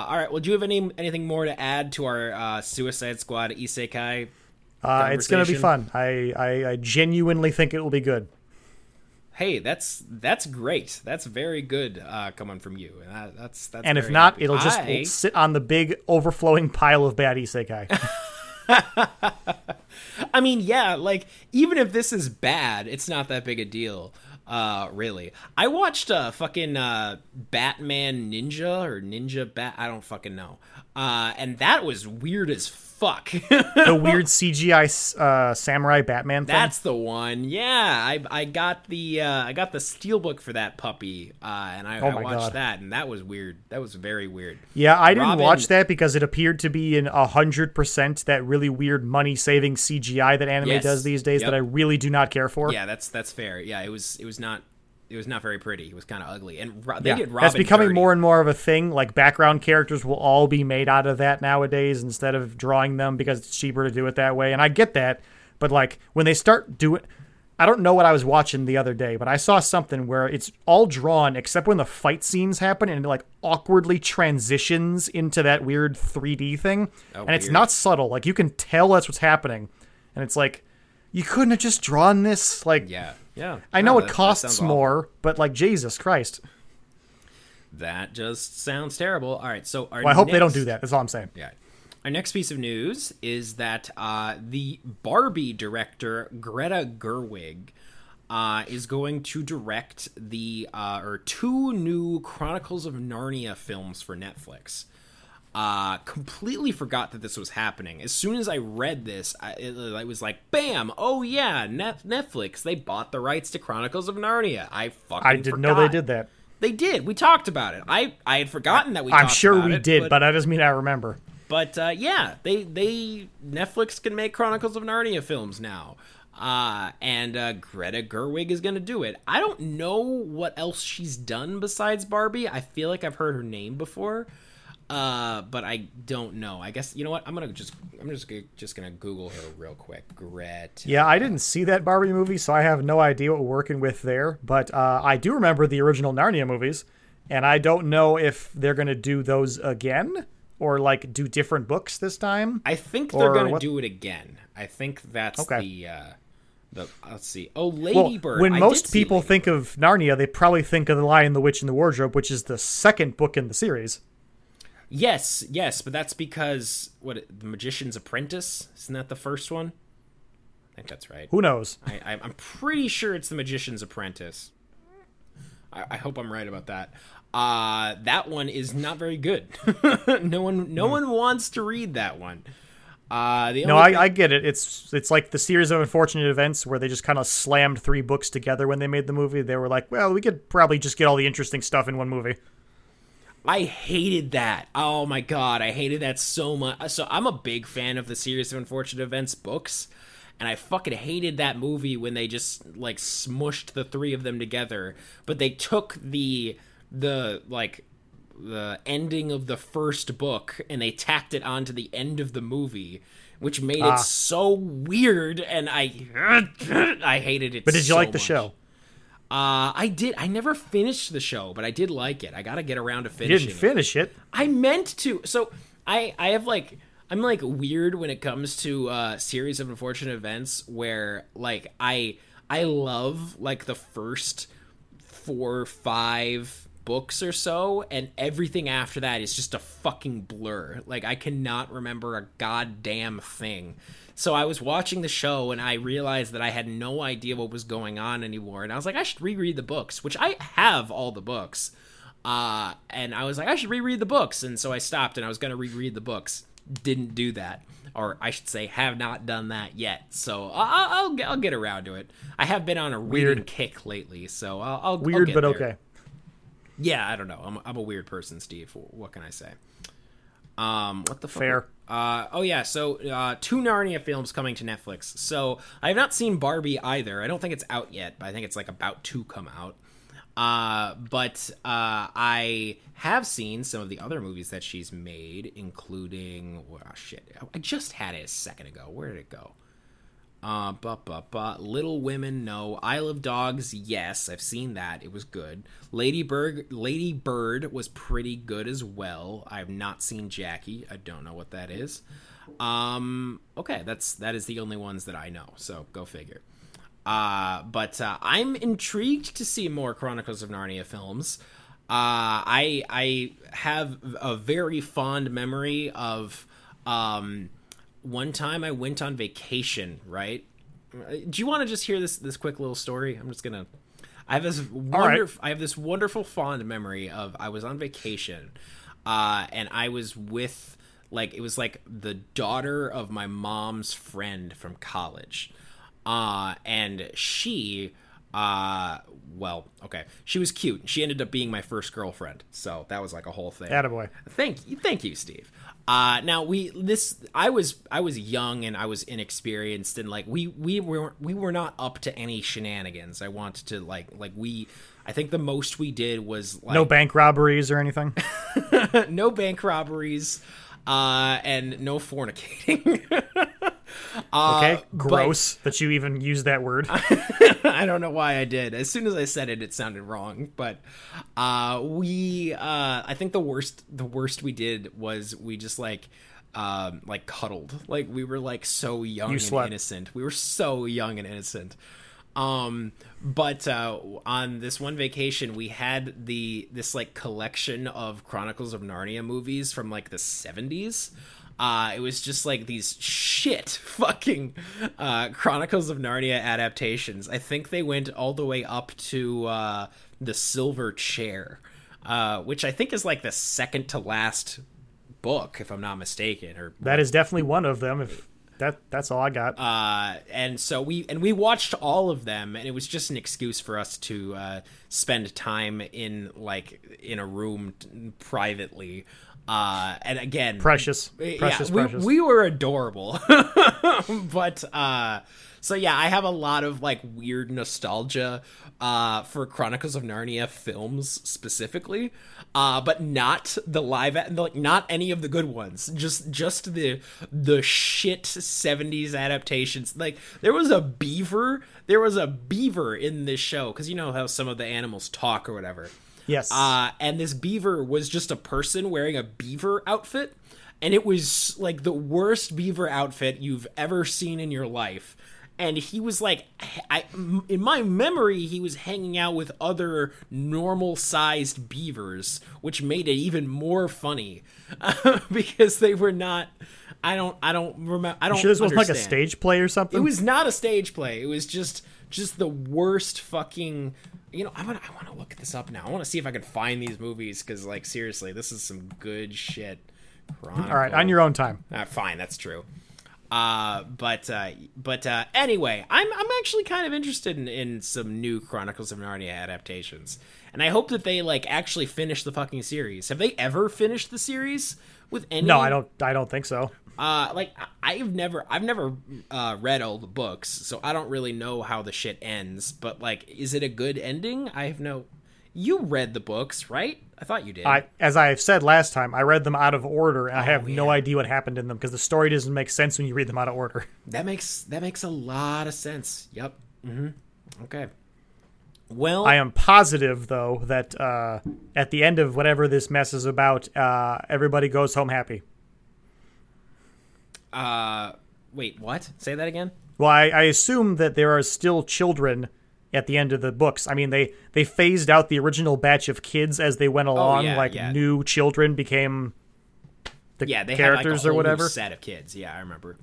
all right. Well, do you have any anything more to add to our uh, Suicide Squad Isekai? Uh, it's gonna be fun. I, I I genuinely think it will be good. Hey, that's that's great. That's very good uh, coming from you. And that, that's that's. And if not, happy. it'll just I- sit on the big overflowing pile of bad isekai. I mean, yeah, like even if this is bad, it's not that big a deal. Uh, really. I watched uh fucking uh Batman Ninja or Ninja Bat. I don't fucking know. Uh, and that was weird as fuck. the weird CGI uh, samurai Batman thing. That's the one. Yeah, I I got the uh, I got the steelbook for that puppy, uh, and I, Oh I watched God. that, and that was weird. That was very weird. Yeah, I didn't Robin- watch that because it appeared to be in hundred percent that really weird money saving CGI that anime Yes. does these days Yep. that I really do not care for. Yeah, that's that's fair. Yeah, it was it was not it was not very pretty. It was kind of ugly, and Ro- they Yeah, did Robin that's becoming dirty. more and more of a thing. Like background characters will all be made out of that nowadays instead of drawing them because it's cheaper to do it that way. And I get that, but like when they start doing, I don't know what I was watching the other day, but I saw something where it's all drawn except when the fight scenes happen and it like awkwardly transitions into that weird 3D thing, Oh, and it's weird. not subtle. Like you can tell that's what's happening, and it's like you couldn't have just drawn this like. Yeah, yeah. I know No, it that- that costs awful. more, but like Jesus Christ. That just sounds terrible. All right, so our Well, I hope they don't do that. That's all I'm saying. Yeah. Our next piece of news is that uh, the Barbie director Greta Gerwig uh, is going to direct the uh, or two new Chronicles of Narnia films for Netflix. Uh, completely forgot that this was happening. As soon as I read this, I, it, I was like, "Bam! Oh yeah, Net- Netflix! They bought the rights to Chronicles of Narnia." I fucking I didn't know they did that. They did. We talked about it. I I had forgotten that we. I'm sure we it, did, but that doesn't mean I remember. but uh, yeah, they they Netflix can make Chronicles of Narnia films now, uh, and uh, Greta Gerwig is going to do it. I don't know what else she's done besides Barbie. I feel like I've heard her name before, uh, but I don't know. I guess you know what? I'm gonna just I'm just gonna, just gonna Google her real quick. Greta. Yeah, I didn't see that Barbie movie, so I have no idea what we're working with there. But uh, I do remember the original Narnia movies, and I don't know if they're going to do those again or like do different books this time. I think they're gonna what- do it again. I think that's Okay. the. Uh, the, let's see. Oh, Lady Well, when I most people think of Narnia, they probably think of The Lion, the Witch, and the Wardrobe, which is the second book in the series. Yes, yes, but that's because what the Magician's Apprentice isn't that the first one? I think that's right. Who knows? I, I'm pretty sure it's The Magician's Apprentice. I, I hope I'm right about that. Uh, that one is not very good. no one, no one wants to read that one. Uh, the No, I, thing- I get it. It's it's like the series of unfortunate events where they just kind of slammed three books together when they made the movie. They were like, well, we could probably just get all the interesting stuff in one movie. I hated that. Oh my god, I hated that so much. So I'm a big fan of the series of unfortunate events books, and I fucking hated that movie when they just like smushed the three of them together. But they took the the like the ending of the first book and they tacked it onto the end of the movie, which made Ah. it so weird, and I I hated it. But did you so like the much. show? Uh, I did. I never finished the show, but I did like it. I got to get around to You finishing didn't it. finish it. I meant to. So I I have like I'm like weird when it comes to uh series of unfortunate events where like I I love like the first four five books or so and everything after that is just a fucking blur. Like I cannot remember a goddamn thing. So I was watching the show and I realized that I had no idea what was going on anymore and I was like I should reread the books, which I have all the books. Uh, and I was like, I should reread the books. And so I stopped and I was going to reread the books. Didn't do that. Or I should say, have not done that yet. So I'll, I'll, I'll get around to it. I have been on a Weird. kick lately. So I'll, I'll I'll Weird, get but there. okay. Yeah, I don't know. I'm, I'm a weird person, Steve. What can I say? Um, what the fuck? Fair. Uh, oh yeah, so uh, two Narnia films coming to Netflix. So I have not seen Barbie either. I don't think it's out yet, but I think it's like about to come out. Uh, but uh, I have seen some of the other movies that she's made, including oh shit. I just had it a second ago. Where did it go? Uh, but, but, but, Little Women, no. Isle of Dogs, yes. I've seen that. It was good. Lady Bird, Lady Bird was pretty good as well. I've not seen Jackie. I don't know what that is. Um, okay, that's that is the only ones that I know. So go figure. Uh, but uh, I'm intrigued to see more Chronicles of Narnia films. Uh, I I have a very fond memory of um, one time I went on vacation. Right? Do you want to just hear this this quick little story? I'm just gonna. I have this right. wonderful. I have this wonderful fond memory of I was on vacation, uh, and I was with like it was like the daughter of my mom's friend from college uh and she uh well okay she was cute she ended up being my first girlfriend so that was like a whole thing Attaboy. thank you thank you steve uh now we this i was i was young and i was inexperienced and like we we were we were not up to any shenanigans i wanted to like like we i think the most we did was like No bank robberies or anything. no bank robberies uh and no fornicating Okay, Uh, but- gross that you even use that word. I don't know why I did. As soon as I said it, it sounded wrong. But uh, we, uh, I think the worst, the worst we did was we just like, um, like cuddled. Like we were like so young You and slept. innocent. We were so young and innocent. Um, but uh, on this one vacation, we had the this like collection of Chronicles of Narnia movies from like the seventies. Uh, it was just like these shit fucking uh, Chronicles of Narnia adaptations. I think they went all the way up to uh, the Silver Chair, uh, which I think is like the second to last book, if I'm not mistaken, or that is definitely one of them. If that that's all I got. uh, and so we and we watched all of them, and it was just an excuse for us to uh, spend time in like in a room t- privately. Uh, and again, precious, yeah, precious, we, precious. we were adorable. but uh so yeah, I have a lot of like weird nostalgia uh for Chronicles of Narnia films specifically. Uh but not the live like not any of the good ones. Just just the the shit 70s adaptations. Like there was a beaver, there was a beaver in this show cuz you know how some of the animals talk or whatever. yes. Uh, and this beaver was just a person wearing a beaver outfit. And it was like the worst beaver outfit you've ever seen in your life. And he was like, I, in my memory, he was hanging out with other normal sized beavers, which made it even more funny because they were not I don't I don't remember I don't. Sure, this wasn't like a stage play or something. It was not a stage play. It was just just the worst fucking. You know, I want I want to look this up now. I want to see if I can find these movies because, like, seriously, this is some good shit. All right, on your own time. Uh, fine, that's true. Uh, but uh, but uh, anyway, I'm I'm actually kind of interested in, in some new Chronicles of Narnia adaptations, and I hope that they like actually finish the fucking series. Have they ever finished the series with any? No, I don't. I don't think so. Uh, like I've never I've never uh, read all the books, so I don't really know how the shit ends. But like, is it a good ending? I have no. You read the books, right? I thought you did. I, as I have said last time, I read them out of order, and I have no idea what happened in them because the story doesn't make sense when you read them out of order. That makes that makes a lot of sense. Yep. Mm-hmm. Okay. Well, I am positive, though, that uh, at the end of whatever this mess is about, uh, everybody goes home happy. uh, wait, what? Say that again. Well, I, I assume that there are still children at the end of the books. I mean, they they phased out the original batch of kids as they went along. Oh, yeah, like yeah. new children became the Yeah, they characters had like a or whatever. set of kids. Yeah, I remember.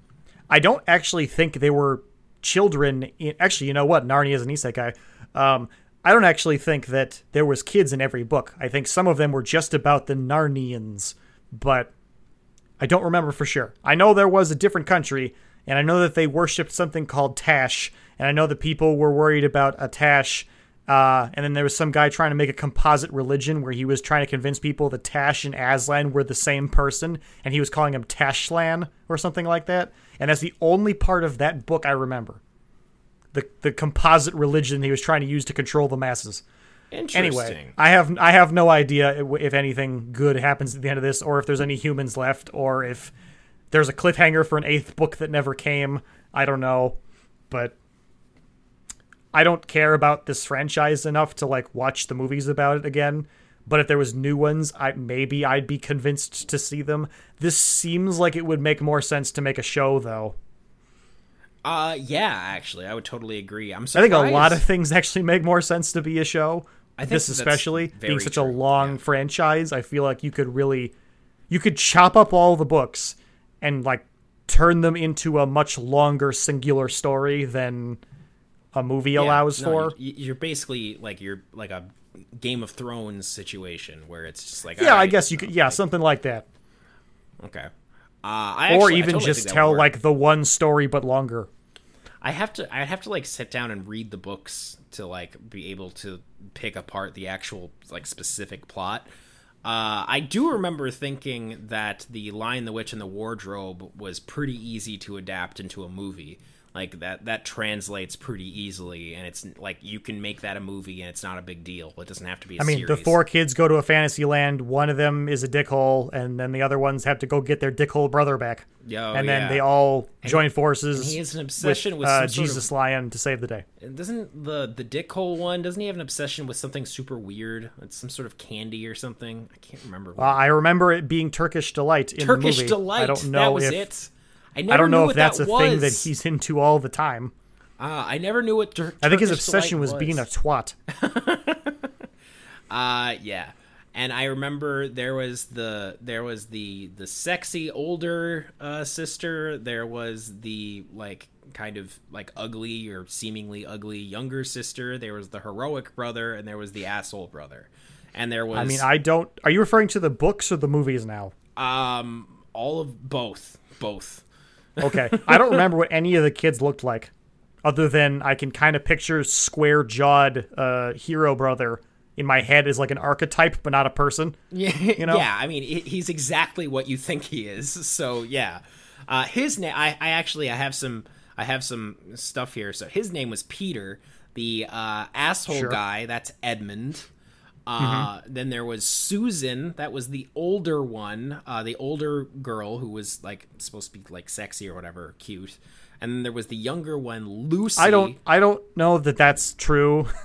I don't actually think they were children. In, actually, you know what? Narnia is an isekai. Um, I don't actually think that there was kids in every book. I think some of them were just about the Narnians, but I don't remember for sure. I know there was a different country, and I know that they worshipped something called Tash, and I know that people were worried about a Tash. Uh, and then there was some guy trying to make a composite religion where he was trying to convince people that Tash and Aslan were the same person, and he was calling him Tashlan or something like that. And that's the only part of that book I remember. The the composite religion he was trying to use to control the masses. Interesting. Anyway, I have I have no idea if anything good happens at the end of this, or if there's any humans left, or if there's a cliffhanger for an eighth book that never came. I don't know, but I don't care about this franchise enough to like watch the movies about it again. But if there was new ones, I maybe I'd be convinced to see them. This seems like it would make more sense to make a show, though. Uh, yeah, actually, I would totally agree. I'm I think a lot of things actually make more sense to be a show. I think this especially being such a long yeah. franchise, I feel like you could really you could chop up all the books and like turn them into a much longer singular story than a movie Yeah, allows no, for. you- You're basically like you're like a Game of Thrones situation where it's just like yeah, I guess you could yeah, something like that. okay. Uh, I or actually- I even totally just tell like the one story but longer. I have to I have to like sit down and read the books to like be able to pick apart the actual like specific plot. Uh, I do remember thinking that the Lion, the Witch, and the Wardrobe was pretty easy to adapt into a movie. Like that that translates pretty easily, and it's like you can make that a movie, and it's not a big deal. It doesn't have to be. I I mean, the four kids go to a fantasy land. One of them is a dickhole, and then the other ones have to go get their dickhole brother back. Yo, and then yeah. they all join forces. he has an obsession with, uh, some sort Jesus Lion to save the day. of doesn't the the dickhole one doesn't he have an obsession with something super weird? It's some sort of candy or something. I can't remember. Uh, I remember it being Turkish delight in Turkish the movie. delight. I don't know that was if it. I never I don't know if that's that a was. thing that he's into all the time. Uh, I never knew what. Tur- I think his Turkish obsession delight was being a twat. Uh, yeah. And I remember there was the there was the the sexy older uh, sister. There was the like kind of like ugly or seemingly ugly younger sister. There was the heroic brother, and there was the asshole brother. And there was I mean, I don't. Are you referring to the books or the movies now? um all of both both. Okay, I don't remember what any of the kids looked like, other than I can kind of picture square jawed uh, hero brother in my head as like an archetype, but not a person. Yeah, know? yeah. I mean, he's exactly what you think he is. So yeah, uh, his name. I, I actually I have some I have some stuff here. So his name was Peter. The uh, asshole Sure. guy. That's Edmund. Uh, Then there was Susan. That was the older one. Uh, the older girl who was like supposed to be like sexy or whatever, cute. And then there was the younger one, Lucy. I don't. I don't know that that's true.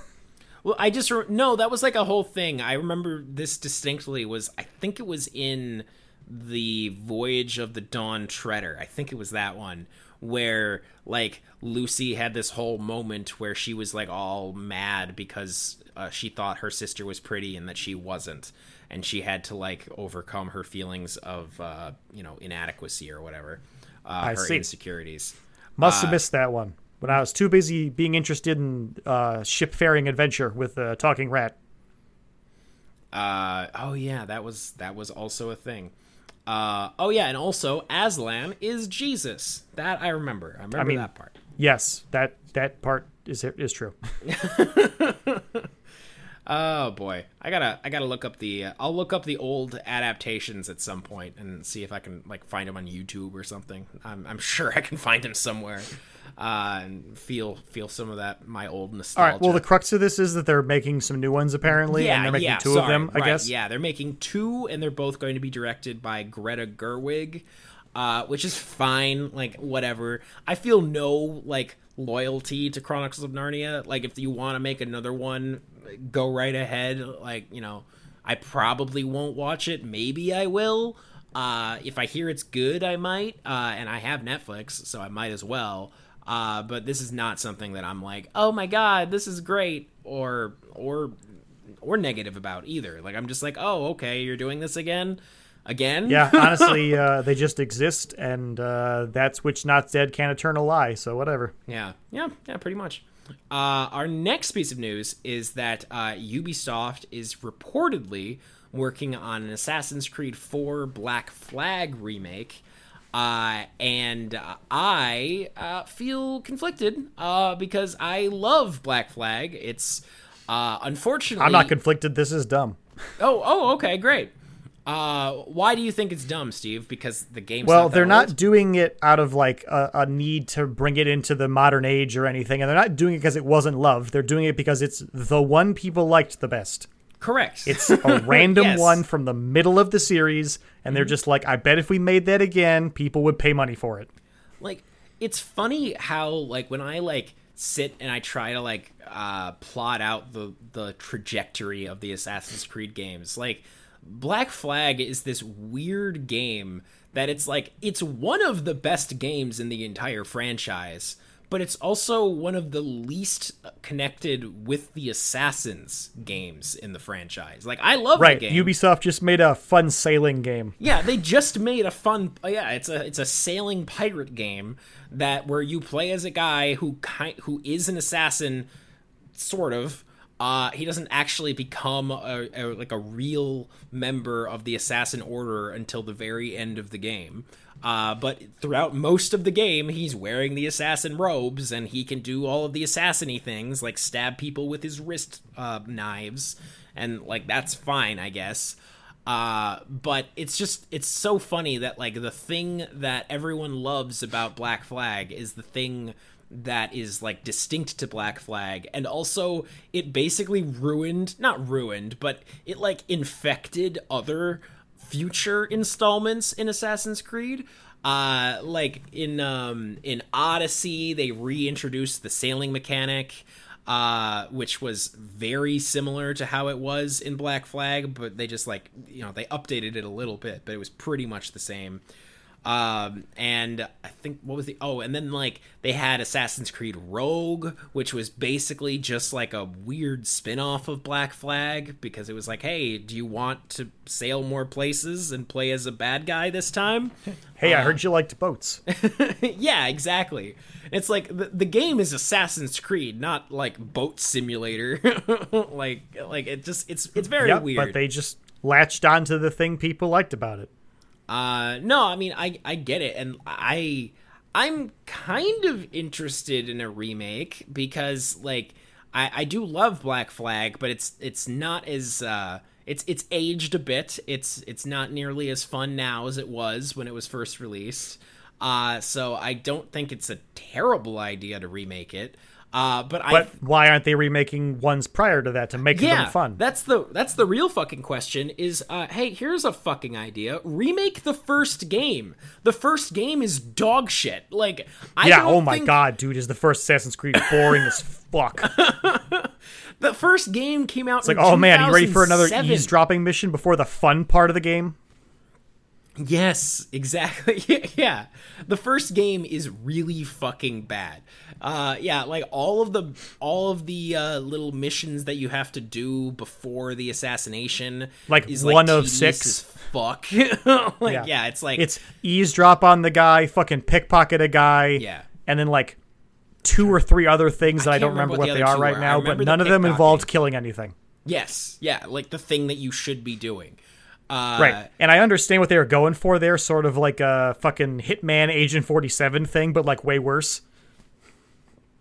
Well, I just re- no. That was like a whole thing. I remember this distinctly. Was I think it was in the Voyage of the Dawn Treader. I think it was that one where like Lucy had this whole moment where she was like all mad because uh, she thought her sister was pretty and that she wasn't, and she had to like overcome her feelings of uh, you know inadequacy or whatever, uh, I her see. insecurities. Must have missed that one when I was too busy being interested in uh, ship-faring adventure with a talking rat. Uh, oh yeah, that was that was also a thing. Uh, oh yeah, and also Aslan is Jesus. That I remember. I remember mean- that part. Yes, that that part is is true. Oh boy, I gotta I gotta look up the uh, I'll look up the old adaptations at some point and see if I can like find them on YouTube or something. I'm I'm sure I can find them somewhere, uh, and feel feel some of that my old nostalgia. right. Well, the crux of this is that they're making some new ones apparently, and they're making two of sorry, them. I right, guess. Yeah, they're making two, and they're both going to be directed by Greta Gerwig, uh, which is fine. Like whatever. I feel no like loyalty to Chronicles of Narnia. Like if you want to make another one, go right ahead. Like you know, I probably won't watch it. Maybe I will. Uh, if I hear it's good, I might. Uh, and I have Netflix, so I might as well. Uh, but this is not something that I'm like, oh my god, this is great, or or or negative about either. Like I'm just like, oh, okay, you're doing this again, again. Yeah, honestly, uh, they just exist, and uh, that's which not dead can eternal lie. So whatever. yeah, yeah, yeah, pretty much. Uh, our next piece of news is that uh, Ubisoft is reportedly working on an Assassin's Creed 4 Black Flag remake. Uh, and uh, I uh, feel conflicted uh, because I love Black Flag. It's uh, unfortunately I'm not conflicted. This is dumb. Oh, oh, okay, great. Uh, why do you think it's dumb, Steve? Because the game's Well, not they're not doing it out of like a, a need to bring it into the modern age or anything, and they're not doing it because it wasn't loved. They're doing it because it's the one people liked the best. correct. It's a random Yes. Mm-hmm. one from the middle of the series, and they're just like, I bet if we made that again, people would pay money for it. like it's funny how like when I like sit and I try to like uh plot out the the trajectory of the Assassin's Creed games. Like Black Flag is this weird game that it's like it's one of the best games in the entire franchise, but it's also one of the least connected with the Assassins games in the franchise. Like I love Right. the game. Ubisoft just made a fun sailing game. Yeah, they just made a fun. Yeah, it's a it's a sailing pirate game that where you play as a guy who kind who is an assassin, sort of. Uh, he doesn't actually become a, a like a real member of the assassin order until the very end of the game. Uh, but throughout most of the game, he's wearing the assassin robes and he can do all of the assassiny things, like stab people with his wrist uh, knives, and like that's fine, I guess. Uh, but it's just it's so funny that like the thing that everyone loves about Black Flag is the thing that is like distinct to Black Flag and also it basically ruined not ruined but it like infected other future installments in Assassin's Creed uh like in um in Odyssey they reintroduced the sailing mechanic uh, which was very similar to how it was in Black Flag, but they just like you know they updated it a little bit, but it was pretty much the same. Um, and I think what was the oh, and then like they had Assassin's Creed Rogue, which was basically just like a weird spin-off of Black Flag because it was like, hey, do you want to sail more places and play as a bad guy this time? Hey, I heard you liked boats. yeah, exactly. It's like the, the game is Assassin's Creed, not like boat simulator. like like it just it's it's very yep, weird. but they just latched onto the thing people liked about it. Uh no, I mean I I get it and I I'm kind of interested in a remake because like I I do love Black Flag, but it's it's not as uh it's it's aged a bit. It's it's not nearly as fun now as it was when it was first released. Uh so I don't think it's a terrible idea to remake it. Uh but, I why aren't they remaking ones prior to that to make yeah, them fun? That's the that's the real fucking question. Is uh, hey, here's a fucking idea. Remake the first game. The first game is dog shit. Like, I yeah, oh my think- god, dude, is the first Assassin's Creed boring as fuck. The first game came out. like, oh man, you ready for another 2007. eavesdropping mission before the fun part of the game? Yes, exactly. yeah. The first game is really fucking bad. Uh yeah, like all of the all of the uh little missions that you have to do before the assassination Like is one of six. fuck. like yeah. it's like It's eavesdrop on the guy, fucking pickpocket a guy, Yeah. and then like two or three other things that I, don't remember remember what what the they are right are. Now, but remember the none of them involved killing anything. yes, yeah, like the thing that you should be doing. Uh Right. And I understand what they were going for there, sort of like a fucking Hitman Agent 47 thing, but like way worse.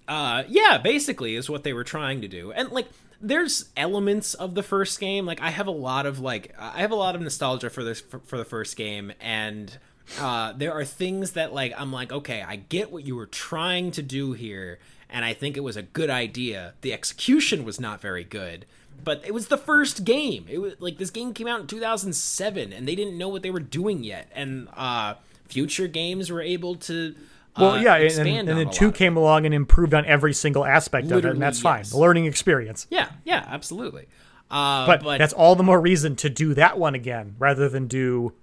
uh yeah basically is what they were trying to do. And like there's elements of the first game. Like i have a lot of like i have a lot of nostalgia for this for, for the first game. And uh there are things that like i'm like okay i get what you were trying to do here. And i think it was a good idea. The execution was not very good but it was the first game it was like this game came out in 2007 and they didn't know what they were doing yet and uh future games were able to Well, uh, yeah, and, and then two came along and improved on every single aspect of it, and that's yes. fine. Learning experience. Yeah, yeah, absolutely. Uh, But, but, that's all the more reason to do that one again rather than do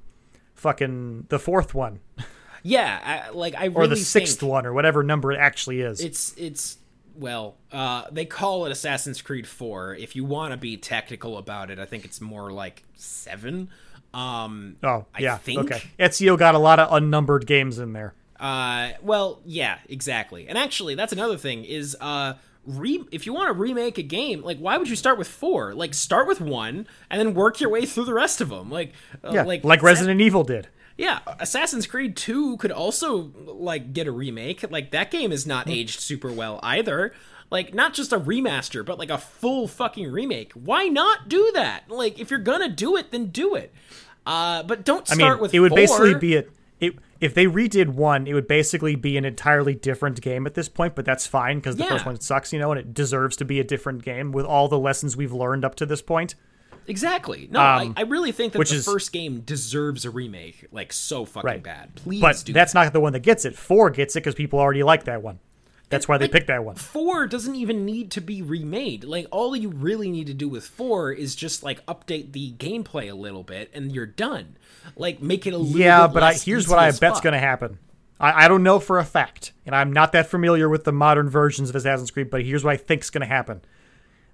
fucking the fourth one yeah, I, like I or really the sixth one or whatever number it actually is. It's it's well, uh, they call it Assassin's Creed Four. If you want to be technical about it, I think it's more like seven. Um, oh, I yeah. think- Okay. Ezio got a lot of unnumbered games in there. Uh, well, yeah, exactly. And actually, that's another thing is uh, re- if you want to remake a game, like why would you start with four? Like start with one and then work your way through the rest of them. Like uh, Yeah, like like, Resident Evil did. Yeah, Assassin's Creed 2 could also like get a remake. Like that game is not aged super well either. Like not just a remaster, but like a full fucking remake. Why not do that? Like if you're gonna do it, then do it. Uh, but don't I start mean, with it would four. basically be a it if they redid one, it would basically be an entirely different game at this point. But that's fine because the first one sucks, you know, and it deserves to be a different game with all the lessons we've learned up to this point. Exactly. No, Um, I, I really think that which the is- first game deserves a remake. Like so fucking Right. bad. Please But do that's not the one that gets it. Four gets it because people already like that one. That's why they like, picked that one. four doesn't even need to be remade. Like all you really need to do with four is just like update the gameplay a little bit, and you're done. Like make it a little Yeah, but I, here's what I bet's going to happen. I, I don't know for a fact, and I'm not that familiar with the modern versions of Assassin's Creed, but here's what I think's going to happen.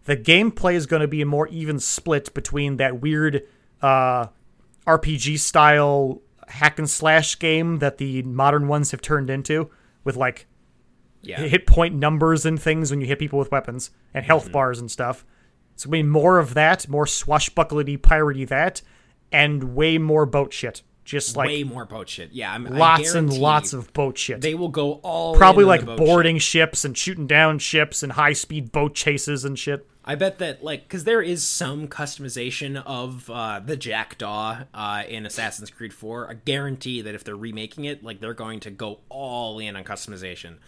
The gameplay is going to be a more even split between that weird uh, RPG style hack and slash game that the modern ones have turned into, with like Yeah, hit point numbers and things when you hit people with weapons and health Mm-hmm. bars and stuff. It's gonna be more of that, more swashbucklety piratey that, and way more boat shit. Just like way more boat shit. Yeah, I'm, I lots and lots of boat shit. They will go all Probably in on like boarding shit. ships and shooting down ships and high speed boat chases and shit. I bet that like because there is some customization of uh, the Jackdaw uh, in Assassin's Creed 4. I guarantee that if they're remaking it, like they're going to go all in on customization.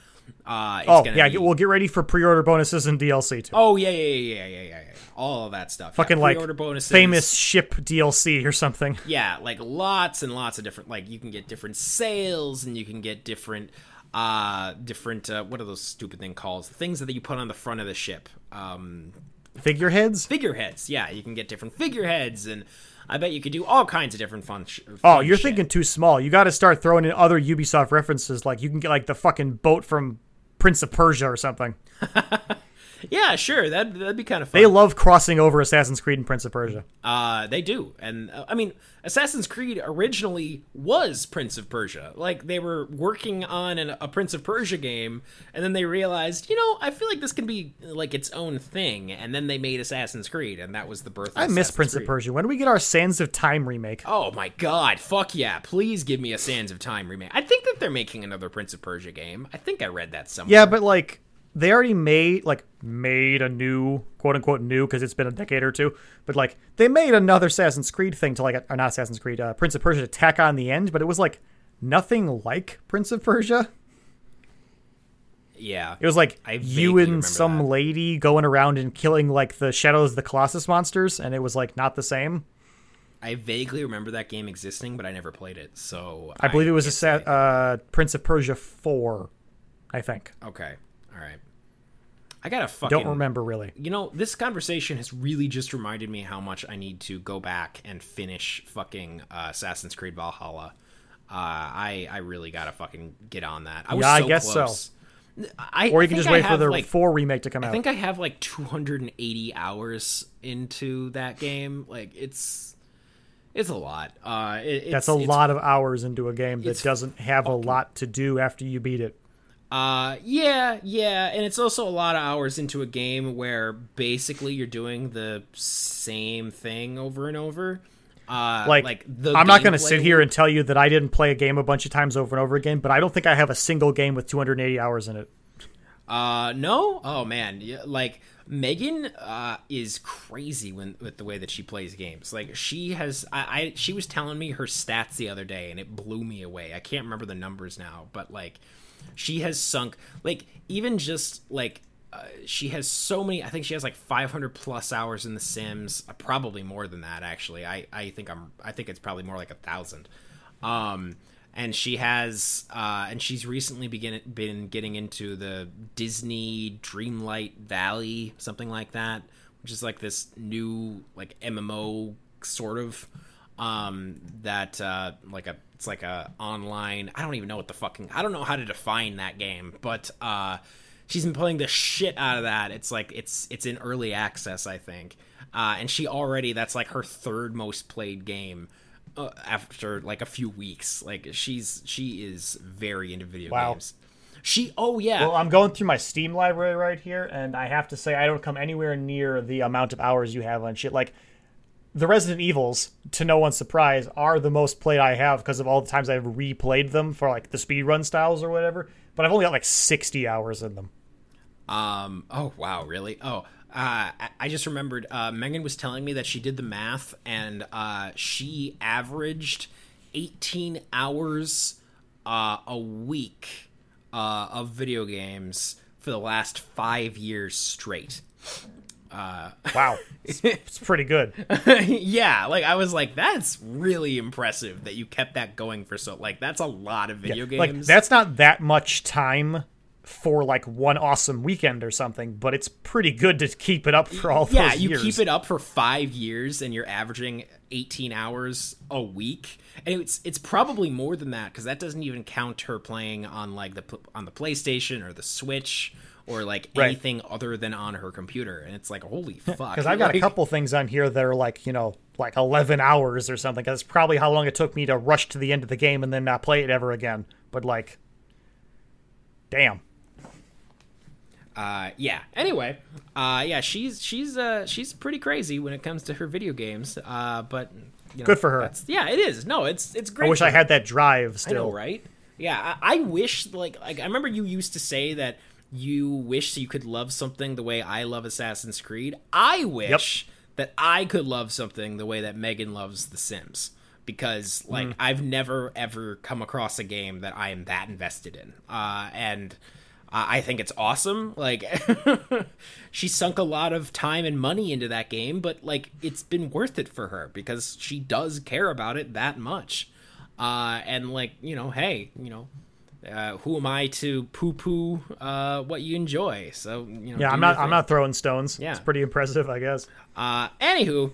Uh, it's Oh yeah, be- we'll get ready for pre-order bonuses and DLC too. Oh yeah, yeah, yeah, yeah, yeah, yeah, yeah. All of that stuff. Fucking yeah, like bonuses. famous ship DLC or something. Yeah, like lots and lots of different. Like you can get different sails, and you can get different, uh, different. Uh, what are those stupid thing calls? The things that you put on the front of the ship. Um, Figureheads. figureheads. Yeah, you can get different figureheads, and I bet you could do all kinds of different fun. Sh- Oh, you're shit. thinking too small. You got to start throwing in other Ubisoft references. Like you can get like the fucking boat from Prince of Persia or something. Yeah, sure. That that'd be kind of fun. They love crossing over Assassin's Creed and Prince of Persia. Uh, they do, and uh, I mean, Assassin's Creed originally was Prince of Persia. Like they were working on an, a Prince of Persia game, and then they realized, you know, I feel like this can be like its own thing, and then they made Assassin's Creed, and that was the birth. Of I miss Assassin's Prince Creed. of Persia. When do we get our Sands of Time remake? Oh my god, fuck yeah. Please give me a Sands of Time remake. I think that they're making another Prince of Persia game. I think I read that somewhere. Yeah, but like they already made like made a new quote unquote new because it's been a decade or two. But like they made another Assassin's Creed thing to like or not Assassin's Creed, uh, Prince of Persia to tack on the end, but it was like nothing like Prince of Persia. yeah. It was like I you and some that. lady going around and killing like the Shadows of the Colossus monsters, and it was like not the same. I vaguely remember that game existing, but I never played it. So I believe it was a sa- uh, Prince of Persia four, I think. Okay. All right. I gotta fucking Don't remember really. You know, this conversation has really just reminded me how much I need to go back and finish fucking uh, Assassin's Creed Valhalla. Uh, I I really gotta fucking get on that. I was Yeah, I so guess so. I, Or you can just I wait for the like, four remake to come out. I think I have like 280 hours into that game. Like it's it's a lot. Uh, it, it's, That's a lot of hours into a game that doesn't have a lot to do after you beat it. Uh, yeah, yeah, and it's also a lot of hours into a game where basically you're doing the same thing over and over. Uh, Like, like the I'm not going to sit here and tell you that I didn't play a game a bunch of times over and over again, but I don't think I have a single game with 280 hours in it. Uh, no. Oh man, like Megan uh, is crazy when with the way that she plays games. Like she has, I, I she was telling me her stats the other day, and it blew me away. I can't remember the numbers now, but like she has sunk like even just like. Uh, she has so many. I think she has like 500 plus hours in The Sims. Uh, probably more than that, actually. I, I think I'm. I think it's probably more like a thousand. Um, and she has uh, and she's recently begin been getting into the Disney Dreamlight Valley, something like that, which is like this new like MMO sort of um that uh like a it's like a online I don't even know what the fucking I don't know how to define that game, but uh she's been playing the shit out of that. It's like it's it's in early access, I think. Uh and she already that's like her third most played game uh, after like a few weeks. Like she's she is very into video Wow. games. She oh yeah. Well, I'm going through my Steam library right here, and I have to say I don't come anywhere near the amount of hours you have on shit. Like the Resident Evils, to no one's surprise, are the most played I have because of all the times I've replayed them for like the speedrun styles or whatever. But I've only got like 60 hours in them. Um. Oh wow. Really? Oh. Uh, I- just remembered. Uh, Megan was telling me that she did the math, and uh, she averaged 18 hours uh, a week uh, of video games for the last five years straight. Uh, wow, it's, it's pretty good. yeah, like I was like, that's really impressive that you kept that going for so. Like that's a lot of video games. Like that's not that much time for like one awesome weekend or something, but it's pretty good to keep it up for all yeah, you years. keep it up for five years and you're averaging 18 hours a week, and it's it's probably more than that because that doesn't even count her playing on like the on the PlayStation or the Switch or like Right. anything other than on her computer, and it's like holy fuck. Because I've got a couple things on here that are like, you know, like 11 hours or something. That's probably how long it took me to rush to the end of the game and then not play it ever again. But, like, damn. Uh, yeah. Anyway, uh, yeah, she's she's uh she's pretty crazy when it comes to her video games. Uh, but you know, Good for her. that's- Yeah, it is. No, it's it's great. I wish I had that drive I still. know, right? Yeah, I, I wish like like I remember you used to say that you wish you could love something the way I love Assassin's Creed. I wish that I could love something the way that Megan loves The Sims because like Mm. I've never ever come across a game that I am that invested in. Uh, and I I think it's awesome. Like she sunk a lot of time and money into that game, but like it's been worth it for her because she does care about it that much. Uh, and like you know, hey, you know, uh, who am I to poo-poo uh, what you enjoy? So you know, Yeah, I'm not. I'm not throwing stones. Yeah. it's pretty impressive, I guess. Uh, anywho, uh,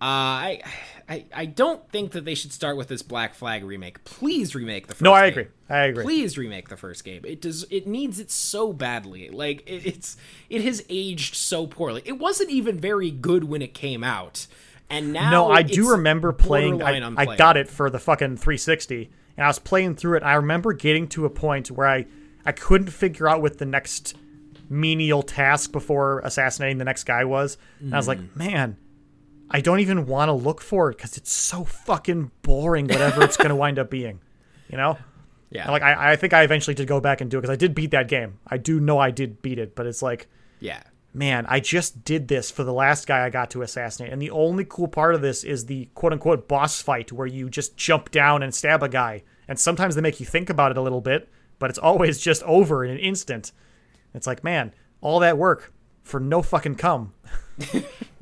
I, I I don't think that they should start with this Black Flag remake. Please remake the first. No, I game. agree. I agree. Please remake the first game. It does. It needs it so badly. Like it, it's it has aged so poorly. It wasn't even very good when it came out, and now No, I do remember playing. I, I got it for the fucking 360, and I was playing through it. I remember getting to a point where I I couldn't figure out what the next menial task before assassinating the next guy was. And I was Mm. like, man, I don't even want to look for it because it's so fucking boring. Whatever it's going to wind up being, you know. Yeah. And, like I, I think I eventually did go back and do it because I did beat that game. I do know I did beat it, but it's like yeah. Man, I just did this for the last guy I got to assassinate. And the only cool part of this is the quote unquote boss fight where you just jump down and stab a guy. And sometimes they make you think about it a little bit, but it's always just over in an instant. It's like, man, all that work for no fucking cum.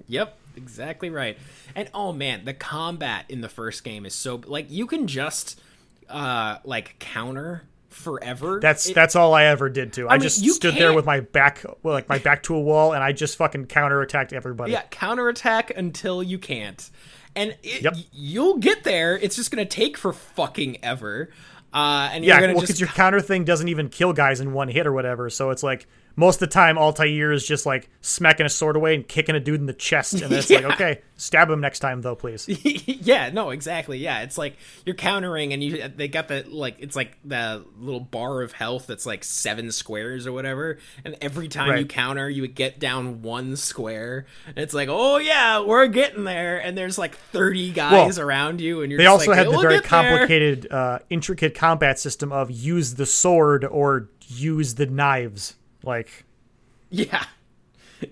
Yep, exactly right. And oh man, the combat in the first game is so like you can just uh like counter forever. That's It- that's all I ever did too. I, mean, just stood there can't- with my back, well, like my back to a wall, and I just fucking counterattacked everybody. yeah, counterattack until you can't. And it, Yep. you'll get there. It's just going to take for fucking ever. Uh, and Yeah, well, because just your counter thing doesn't even kill guys in one hit or whatever. So it's like most of the time, Altair is just like smacking a sword away and kicking a dude in the chest, and then it's like, okay, stab him next time though, please. yeah, no, exactly. Yeah, it's like you're countering, and you they got the like it's like the little bar of health that's like seven squares or whatever, and every time you counter, you would get down one square, and it's like, oh yeah, we're getting there, and there's like thirty guys around you, and you're They just also like, had the "We'll very complicated, uh, intricate combat system of use the sword or use the knives. Like, Yeah.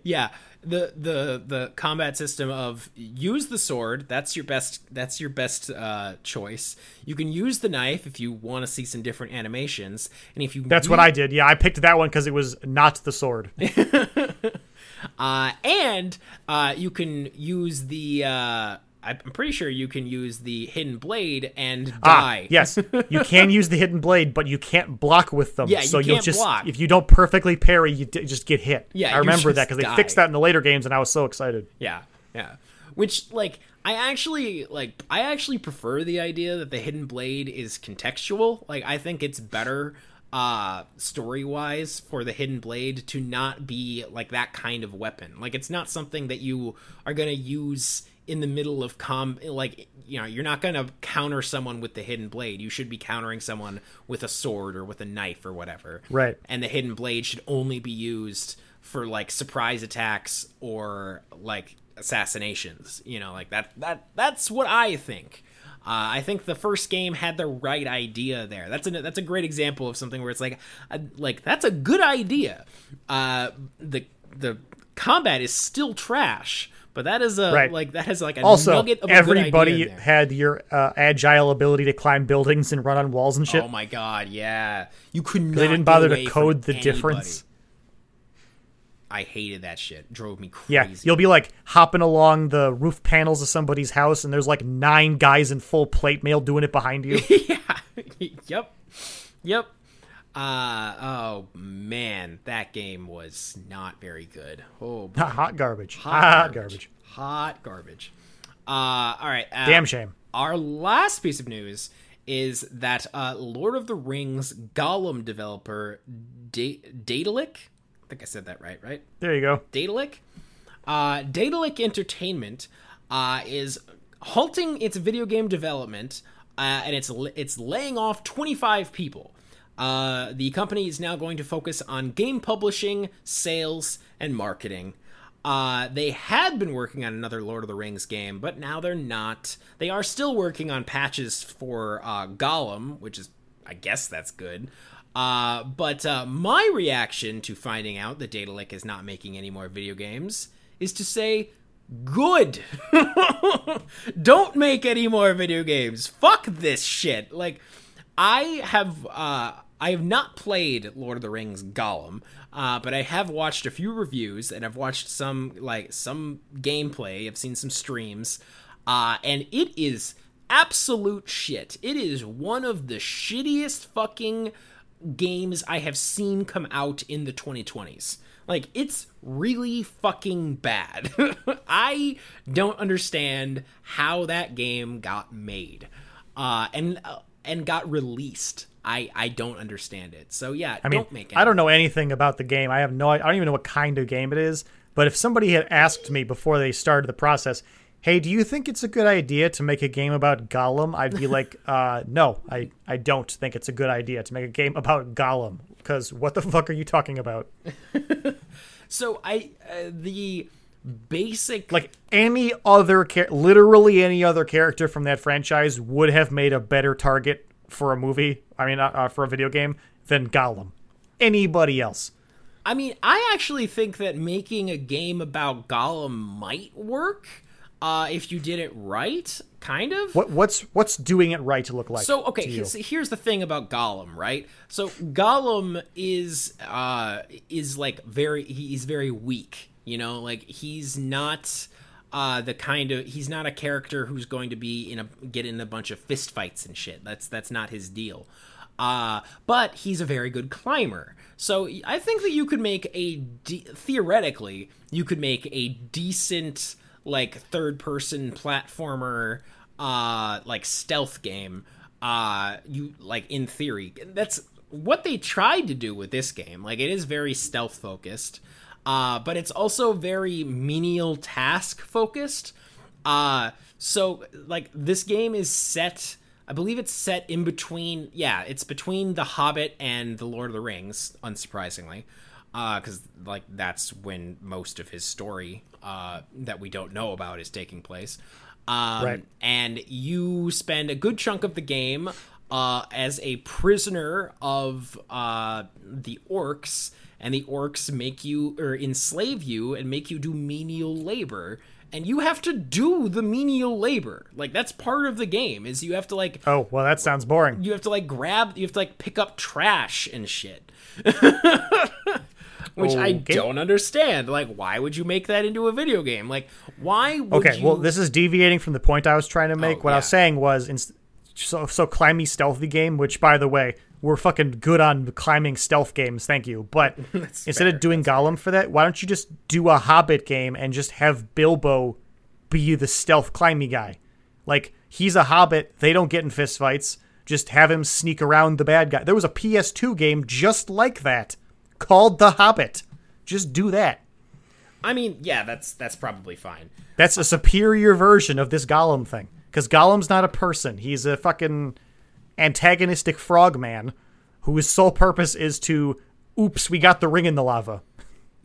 Yeah. The the the combat system of use the sword, that's your best that's your best uh choice. You can use the knife if you want to see some different animations. And if you that's what I did. Yeah, I picked that one because it was not the sword. uh and uh you can use the uh I'm pretty sure you can use the hidden blade and Ah, die. yes, you can use the hidden blade, but you can't block with them. Yeah, you so you'll just block. if you don't perfectly parry, you d- just get hit. Yeah, I remember that because they fixed that in the later games, and I was so excited. Yeah, yeah. Which like I actually like I actually prefer the idea that the hidden blade is contextual. Like I think it's better uh story-wise for the hidden blade to not be like that kind of weapon. Like it's not something that you are going to use in the middle of com like you know, you're not going to counter someone with the hidden blade. You should be countering someone with a sword or with a knife or whatever Right. and the hidden blade should only be used for like surprise attacks or like assassinations you know like that that that's what i think uh, I think the first game had the right idea there. That's a that's a great example of something where it's like, uh, like that's a good idea. Uh, the the combat is still trash, but that is a Right. like that is like a Also, nugget of a good idea everybody had your uh, agile ability to climb buildings and run on walls and shit. Oh my god, yeah. You could not they didn't bother to code the anybody. difference. I hated that shit. Drove me crazy. Yeah, you'll be like hopping along the roof panels of somebody's house, and there's like nine guys in full plate mail doing it behind you. yeah. yep. Yep. Uh oh man, that game was not very good. Oh, boy. Hot garbage. Hot, garbage. Hot garbage. Uh all right. Uh, Damn shame. Our last piece of news is that uh, Lord of the Rings Gollum developer da- Daedalic, I think I said that right, right? There you go. Daedalic. Uh, Daedalic Entertainment uh, is halting its video game development, uh, and it's it's laying off 25 people. Uh, the company is now going to focus on game publishing, sales, and marketing. Uh, they had been working on another Lord of the Rings game, but now they're not. They are still working on patches for uh, Gollum, which is, I guess, that's good. Uh, but uh, my reaction to finding out that Daedalic is not making any more video games is to say, good. Don't make any more video games. Fuck this shit. Like, I have uh, I have not played Lord of the Rings Gollum, uh, but I have watched a few reviews and I've watched some like some gameplay. I've seen some streams, uh, and it is absolute shit. It is one of the shittiest fucking games I have seen come out in the 2020s. Like it's really fucking bad. I don't understand how that game got made. Uh and uh, and got released. I I don't understand it. So yeah, I mean, don't make it. I don't know anything about the game. I have no. I don't even know what kind of game it is. But if somebody had asked me before they started the process, "Hey, do you think it's a good idea to make a game about Gollum?" I'd be like, uh, "No, I I don't think it's a good idea to make a game about Gollum." Because what the fuck are you talking about? So I uh, the basic Like any other, char- literally any other character from that franchise would have made a better target for a movie. I mean, uh, uh, for a video game than Gollum. Anybody else? I mean, I actually think that making a game about Gollum might work uh, if you did it right, kind of. What what's what's doing it right to look like? So okay, here's, here's the thing about Gollum, right? So Gollum is uh is like very he's very weak, you know, like he's not uh the kind of he's not a character who's going to be in a get in a bunch of fist fights and shit. That's that's not his deal. Uh, but he's a very good climber. So I think that you could make a de- theoretically you could make a decent like third person platformer uh like stealth game uh you like in theory that's what they tried to do with this game like it is very stealth focused uh but it's also very menial task focused uh so like this game is set I believe it's set in between. Yeah, it's between The Hobbit and The Lord of the Rings, unsurprisingly, because uh, like that's when most of his story uh, that we don't know about is taking place. Um, right. And you spend a good chunk of the game uh, as a prisoner of uh, the orcs, and the orcs make you or enslave you and make you do menial labor and you have to do the menial labor. Like that's part of the game is you have to like Oh, well that sounds boring. You have to like grab you have to like pick up trash and shit. Which okay. I don't understand. Like why would you make that into a video game? Like why Okay, you... well this is deviating from the point I was trying to make. Oh, what yeah. I was saying was in, so so climby stealthy game, which by the way, we're fucking good on climbing stealth games, thank you. But instead fair. of doing That's Gollum for that, why don't you just do a Hobbit game and just have Bilbo be the stealth climby guy? Like he's a Hobbit, they don't get in fistfights. Just have him sneak around the bad guy. There was a PS2 game just like that called The Hobbit. Just do that. I mean, yeah, that's that's probably fine. That's a superior version of this Gollum thing. Because Gollum's not a person. He's a fucking antagonistic frogman whose sole purpose is to, oops, we got the ring in the lava.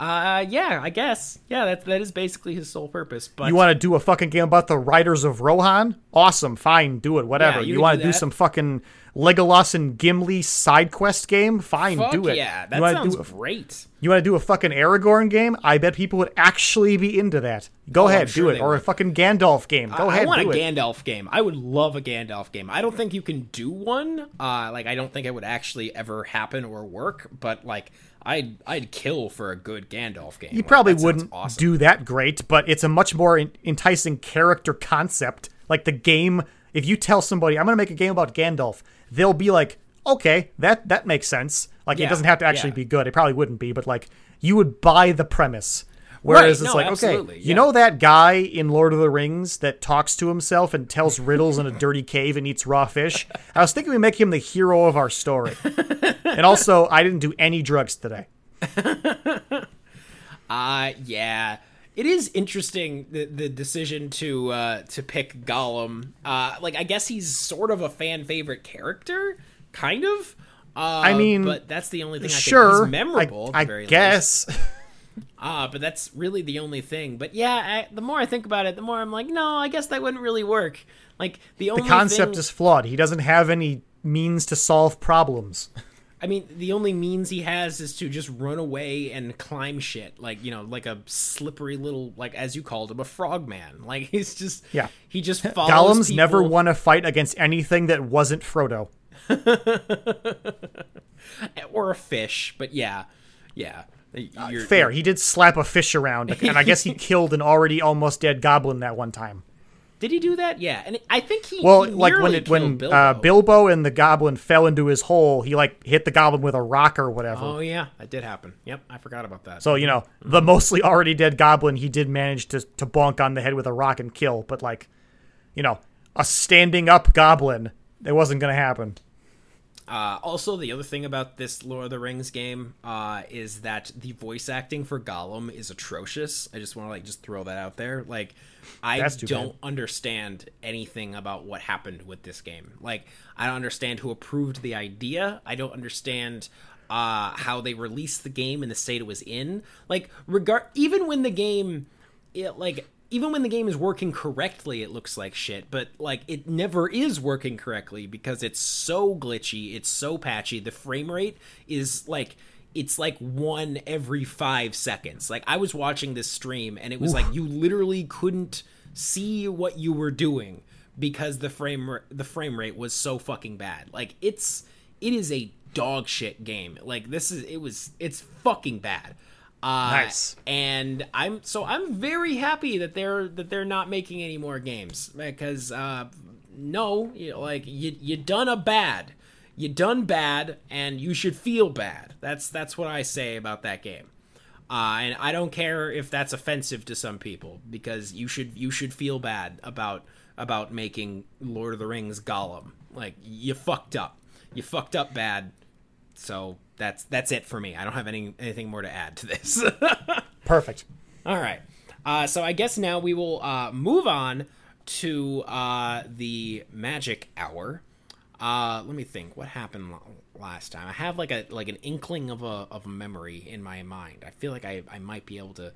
uh, yeah, I guess. Yeah, that that is basically his sole purpose. But you want to do a fucking game about the Riders of Rohan? Awesome, fine, do it. Whatever. Yeah, you, you want to do, do some fucking Legolas and Gimli side quest game? Fine, Fuck do it. Yeah, that sounds do, great. You want to do a fucking Aragorn game? I bet people would actually be into that. Go oh, ahead, sure do it. Or would. a fucking Gandalf game. Go I, ahead. I want a it. Gandalf game. I would love a Gandalf game. I don't think you can do one. Uh, like I don't think it would actually ever happen or work. But like I'd I'd kill for a good Gandalf game. You like, probably wouldn't awesome. do that great, but it's a much more enticing character concept. Like the game, if you tell somebody I'm going to make a game about Gandalf, they'll be like, okay, that that makes sense. Like yeah, it doesn't have to actually yeah. be good. It probably wouldn't be, but like you would buy the premise. Whereas right, it's no, like, okay, yeah. you know that guy in Lord of the Rings that talks to himself and tells riddles in a dirty cave and eats raw fish? I was thinking we make him the hero of our story. and also, I didn't do any drugs today. uh yeah. It is interesting the the decision to uh to pick Gollum. Uh like I guess he's sort of a fan favorite character, kind of. Uh, I mean, but that's the only thing. I sure, think. memorable. I, I guess. Ah, uh, but that's really the only thing. But yeah, I, the more I think about it, the more I'm like, no, I guess that wouldn't really work. Like the only the concept thing... is flawed. He doesn't have any means to solve problems. I mean, the only means he has is to just run away and climb shit, like you know, like a slippery little, like as you called him, a frogman. Like he's just, yeah, he just follows. Gollum's people. never won a fight against anything that wasn't Frodo. or a fish, but yeah, yeah. Uh, fair. He did slap a fish around, and I guess he killed an already almost dead goblin that one time. Did he do that? Yeah, and I think he well, he like when it when Bilbo. Uh, Bilbo and the goblin fell into his hole, he like hit the goblin with a rock or whatever. Oh yeah, that did happen. Yep, I forgot about that. So you know, the mostly already dead goblin, he did manage to to bonk on the head with a rock and kill, but like, you know, a standing up goblin, it wasn't gonna happen. Uh, also, the other thing about this Lord of the Rings game uh, is that the voice acting for Gollum is atrocious. I just want to like just throw that out there. Like, I don't bad. understand anything about what happened with this game. Like, I don't understand who approved the idea. I don't understand uh, how they released the game in the state it was in. Like, regard even when the game, it, like even when the game is working correctly, it looks like shit. But like, it never is working correctly because it's so glitchy, it's so patchy. The frame rate is like it's like one every five seconds. Like I was watching this stream and it was Oof. like you literally couldn't see what you were doing because the frame the frame rate was so fucking bad. Like it's it is a dog shit game. Like this is it was it's fucking bad. Uh, nice. And I'm so I'm very happy that they're that they're not making any more games because uh, no, you like you you done a bad, you done bad, and you should feel bad. That's that's what I say about that game. Uh, and I don't care if that's offensive to some people because you should you should feel bad about about making Lord of the Rings Gollum. Like you fucked up, you fucked up bad. So that's that's it for me. I don't have any anything more to add to this. Perfect. All right. Uh, so I guess now we will uh, move on to uh, the magic hour. Uh, let me think. What happened last time? I have like a like an inkling of a of a memory in my mind. I feel like I, I might be able to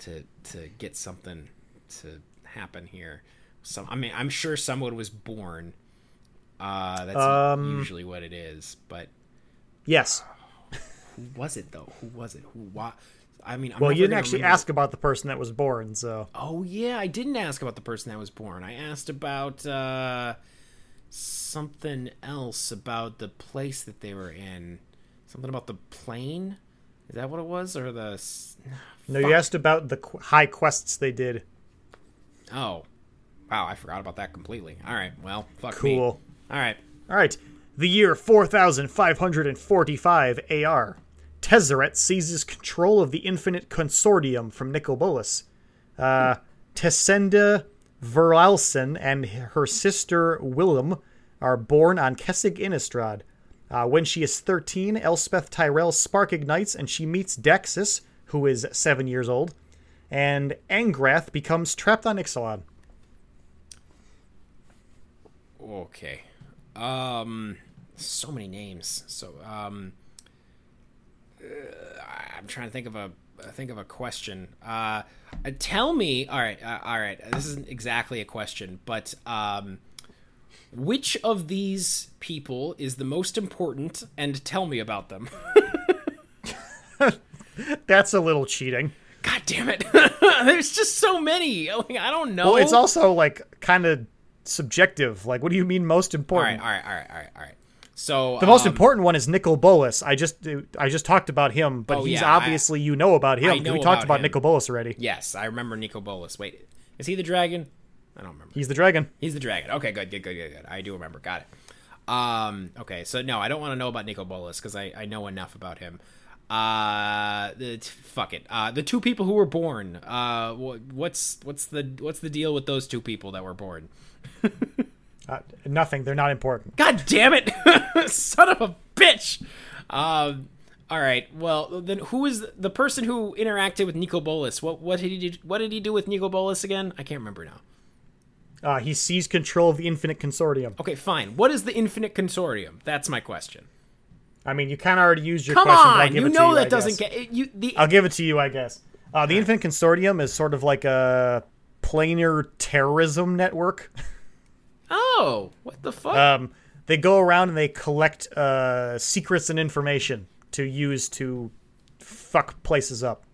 to to get something to happen here. Some I mean I'm sure someone was born. Uh, that's um, usually what it is. But yes, who was it though? Who was it? Who? What? I mean, I'm well, you didn't actually ask about the person that was born, so. Oh yeah, I didn't ask about the person that was born. I asked about uh, something else about the place that they were in. Something about the plane. Is that what it was, or the? No, Fuck. you asked about the qu- high quests they did. Oh, wow! I forgot about that completely. All right, well, fuck cool. me. All right, all right. The year four thousand five hundred and forty-five AR. Tezzeret seizes control of the Infinite Consortium from Nicol Bolas. Uh, Tessenda Veralsen and her sister Willem are born on Kessig Innistrad. Uh, when she is 13, Elspeth Tirel's spark ignites and she meets Daxos, who is seven years old, and Angrath becomes trapped on Ixalan. Okay. Um, so many names. So, um, uh, I'm trying to think of a think of a question. Uh, uh, tell me, all right, uh, all right. This isn't exactly a question, but um, which of these people is the most important, and tell me about them. That's a little cheating. God damn it! There's just so many. Like, I don't know. Well, it's also like kind of subjective. Like, what do you mean most important? All right, all right, all right, all right, all right. So the most um, important one is Nicol Bolas. I just I just talked about him, but oh, he's yeah, obviously I, you know about him. Know we talked about, Nicol Bolas already. Yes, I remember Nicol Bolas. Wait, is he the dragon? I don't remember. He's the dragon. He's the dragon. Okay, good, good, good, good, good. I do remember. Got it. Um, okay, so no, I don't want to know about Nicol Bolas because I, I know enough about him. Uh, the, fuck it. Uh, the two people who were born. Uh, what's what's the what's the deal with those two people that were born? Uh, nothing. They're not important. God damn it! Son of a bitch. Um. All right. Well, then who is the person who interacted with Nicol Bolas? What what did he do, what did he do with Nicol Bolas again? I can't remember now. Uh, he seized control of the Infinite Consortium. Okay, fine. What is the Infinite Consortium? That's my question. I mean, you kind of already used your Come question. on, you know you, that doesn't get you. The I'll give it to you, I guess. Uh, the Infinite Consortium is sort of like a planar terrorism network. Oh, what the fuck? Um, they go around and they collect uh, secrets and information to use to fuck places up.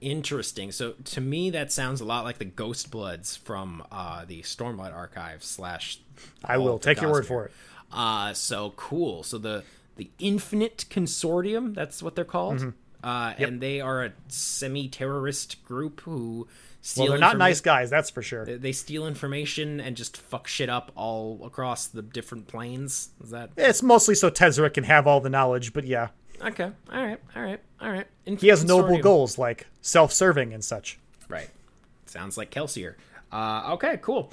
Interesting. So to me, that sounds a lot like the Ghost Bloods from uh, the Stormlight Archive slash. I will take your word for it. Uh, so cool. So the the Infinite Consortium, that's what they're called. Mm-hmm. Uh, yep. And they are a semi terrorist group who well, they're not nice guys, that's for sure. They steal information and just fuck shit up all across the different planes. Is that? It's mostly so Tezzeret can have all the knowledge, but yeah. Okay. All right. All right. All right. He has noble goals like self-serving and such. Right. Sounds like Kelsier. Uh, okay. Cool.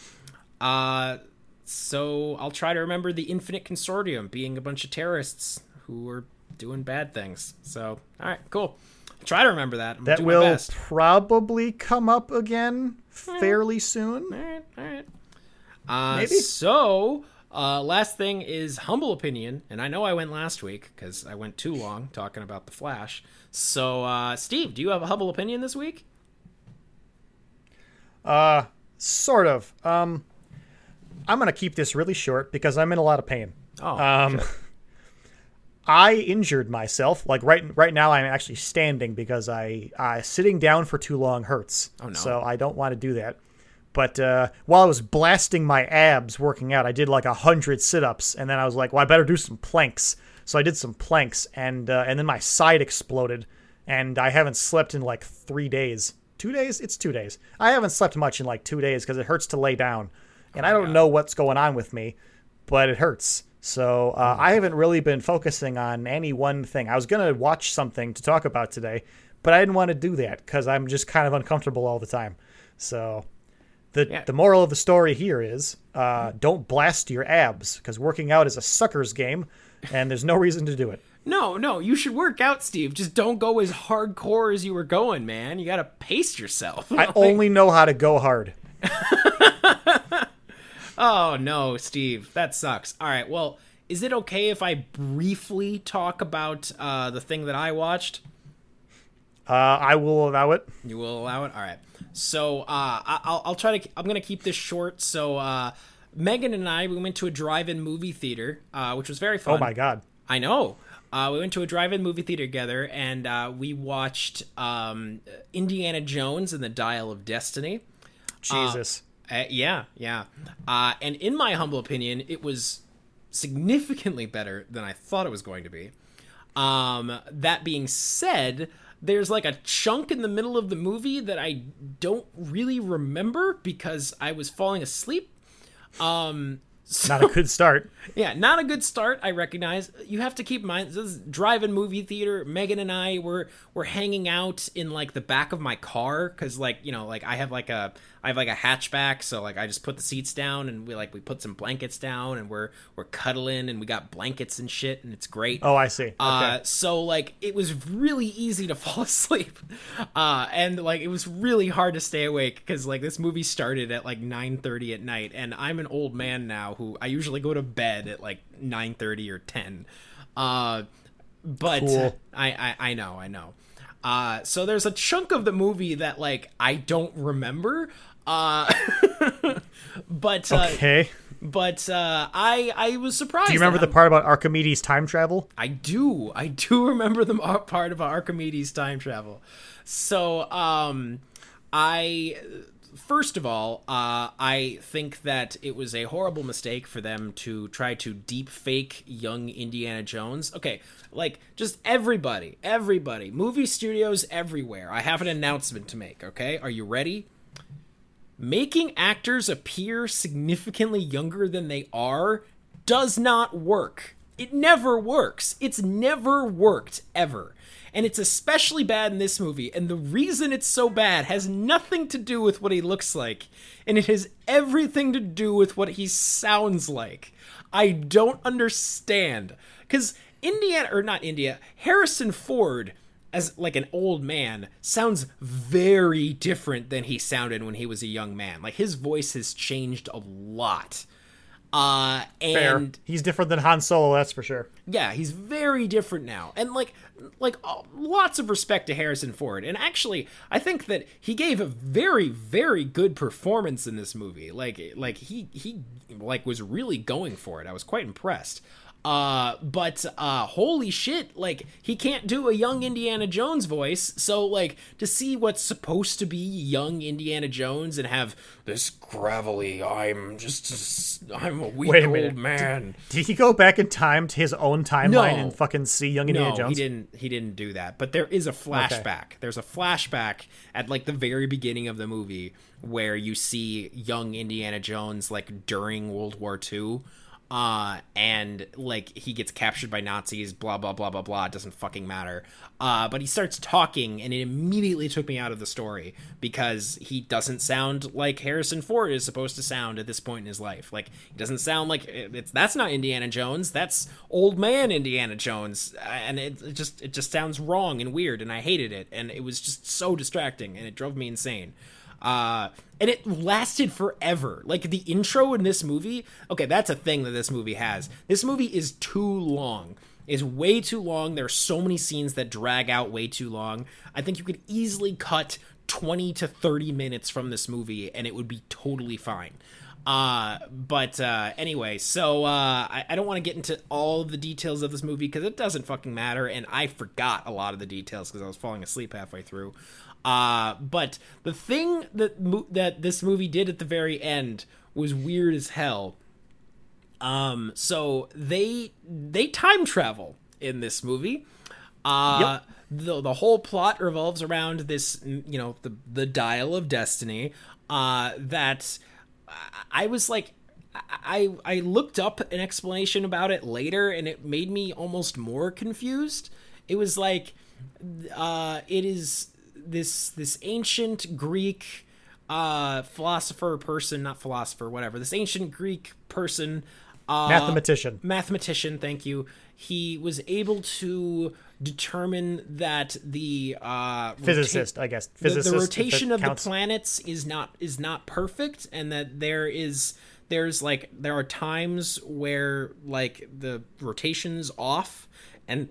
Uh, so I'll try to remember the Infinite Consortium being a bunch of terrorists who were doing bad things. So all right. Cool try to remember that. I'm that will probably come up again fairly soon. All right, all right. Uh, Maybe. So, uh, last thing is humble opinion, and I know I went last week because I went too long talking about the Flash. So, uh, Steve, do you have a humble opinion this week? Uh, sort of. Um, I'm gonna keep this really short because I'm in a lot of pain. Oh, um, I injured myself. Like right right now, I'm actually standing because I uh, sitting down for too long hurts. Oh no! So I don't want to do that. But uh, while I was blasting my abs working out, I did like a hundred sit-ups, and then I was like, "Well, I better do some planks." So I did some planks, and uh, and then my side exploded, and I haven't slept in like three days. Two days? It's two days. I haven't slept much in like two days because it hurts to lay down, and I don't God. know what's going on with me, but it hurts. So uh, I haven't really been focusing on any one thing. I was gonna watch something to talk about today, but I didn't want to do that because I'm just kind of uncomfortable all the time. So the Yeah. the moral of the story here is uh, don't blast your abs because working out is a sucker's game, and there's no reason to do it. No, no, you should work out, Steve. Just don't go as hardcore as you were going, man. You got to pace yourself. I only know how to go hard. oh no, Steve, that sucks. All right, well, is it okay if I briefly talk about uh, the thing that I watched? Uh, I will allow it. You will allow it. All right. So uh, I- I'll, I'll try to. I'm gonna keep this short. So uh, Megan and I we went to a drive-in movie theater, uh, which was very fun. Oh my god. I know. Uh, we went to a drive-in movie theater together, and uh, we watched um, Indiana Jones and the Dial of Destiny. Jesus. Uh, yeah, yeah. Uh, and in my humble opinion, it was significantly better than I thought it was going to be. Um, that being said, there's like a chunk in the middle of the movie that I don't really remember because I was falling asleep. Um, so, Not a good start. Yeah, not a good start. I recognize. You have to keep in mind this is drive-in movie theater. Megan and I were were hanging out in like the back of my car because like you know like I have like a I have like a hatchback, so like I just put the seats down and we like we put some blankets down and we're we're cuddling and we got blankets and shit and it's great. Oh, I see. Okay. Uh, so like it was really easy to fall asleep, uh, and like it was really hard to stay awake because like this movie started at like nine thirty at night, and I'm an old man now who I usually go to bed at like nine thirty or ten. Uh, but Cool. I, I I know I know. Uh, so there's a chunk of the movie that like I don't remember. Uh, but uh, okay. but uh, I I was surprised. Do you remember the how- part about Archimedes time travel? I do. I do remember the part about Archimedes time travel. So, um, I first of all, uh, I think that it was a horrible mistake for them to try to deep fake young Indiana Jones. Okay, like just everybody, everybody, movie studios everywhere. I have an announcement to make. Okay, are you ready? making actors appear significantly younger than they are does not work. It never works. It's never worked ever. And it's especially bad in this movie. And the reason it's so bad has nothing to do with what he looks like, and it has everything to do with what he sounds like. I don't understand. Because Indiana, or not India, Harrison Ford as like an old man sounds very different than he sounded when he was a young man. Like his voice has changed a lot. Uh Fair. and He's different than Han Solo, that's for sure. yeah, he's very different now. And like like uh, lots of respect to Harrison Ford. And actually, I think that he gave a very very good performance in this movie. Like like he he like was really going for it. I was quite impressed. Uh but uh holy shit, like he can't do a young Indiana Jones voice. So like to see what's supposed to be young Indiana Jones and have this gravelly I'm just I'm a weak Wait a old minute. man. Did he go back in time to his own timeline No. and fucking see young Indiana No, Jones? he didn't. He didn't do that. But there is a flashback. There's a flashback at like the very beginning of the movie where you see young Indiana Jones like during World War II. Uh, and like he gets captured by Nazis, blah blah blah blah blah. It doesn't fucking matter. Uh, but he starts talking, and it immediately took me out of the story because he doesn't sound like Harrison Ford is supposed to sound at this point in his life. Like he doesn't sound like it's that's not Indiana Jones. That's old man Indiana Jones, and it, it just it just sounds wrong and weird, and I hated it, and it was just so distracting, and it drove me insane. Uh, and it lasted forever. Like the intro in this movie. Okay, that's a thing that this movie has. This movie is too long. Is way too long. There are so many scenes that drag out way too long. I think you could easily cut 20 to 30 minutes from this movie and it would be totally fine. Uh, but uh, anyway, so uh, I, I don't want to get into all of the details of this movie because it doesn't fucking matter, and I forgot a lot of the details because I was falling asleep halfway through. Uh, but the thing that mo- that this movie did at the very end was weird as hell. Um, so they they time travel in this movie. Uh, the the whole plot revolves around this, you know, the the dial of destiny. Uh, that I was like, I I looked up an explanation about it later, and it made me almost more confused. It was like, uh, it is this this ancient Greek uh philosopher person, not philosopher, whatever. This ancient Greek person, uh, Mathematician. mathematician. Thank you. He was able to determine that the uh, rota- Physicist, I guess. the- Physicist. the, if rotation of the planets is not is not perfect and that there is there's like there are times where like the rotation's off and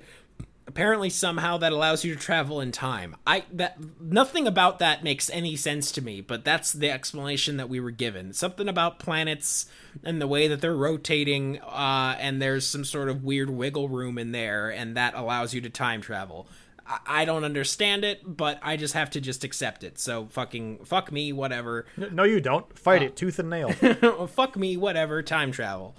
apparently somehow that allows you to travel in time i that nothing about that makes any sense to me but that's the explanation that we were given something about planets and the way that they're rotating uh and there's some sort of weird wiggle room in there and that allows you to time travel I- I don't understand it, but I just have to just accept it. So fucking fuck me, whatever. No, you don't. Uh, Fight it tooth and nail. fuck me, whatever. Time travel.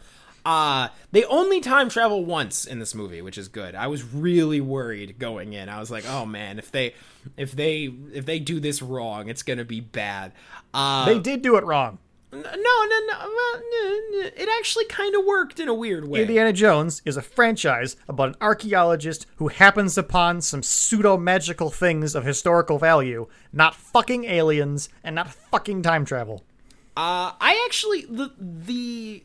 Uh they only time travel once in this movie, which is good. I was really worried going in. I was like, oh man, if they if they if they do this wrong, it's gonna be bad. Uh they did do it wrong. no, no, no. well, n- n- It actually kind of worked in a weird way. Indiana Jones is a franchise about an archaeologist who happens upon some pseudo magical things of historical value, not fucking aliens and not fucking time travel. Uh, I actually the the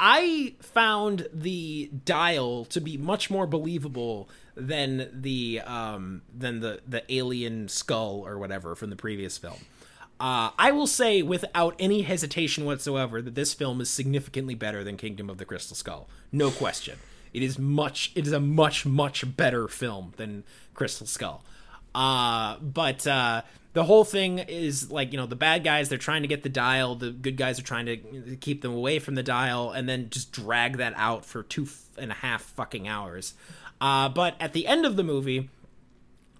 I, found the dial to be much more believable than the um than the the alien skull or whatever from the previous film. Uh, I will say without any hesitation whatsoever that this film is significantly better than Kingdom of the Crystal Skull. No question. It is much. It is a much much better film than Crystal Skull. Uh, but uh, the whole thing is like you know the bad guys they're trying to get the dial, the good guys are trying to keep them away from the dial, and then just drag that out for two and a half fucking hours. Uh, but at the end of the movie,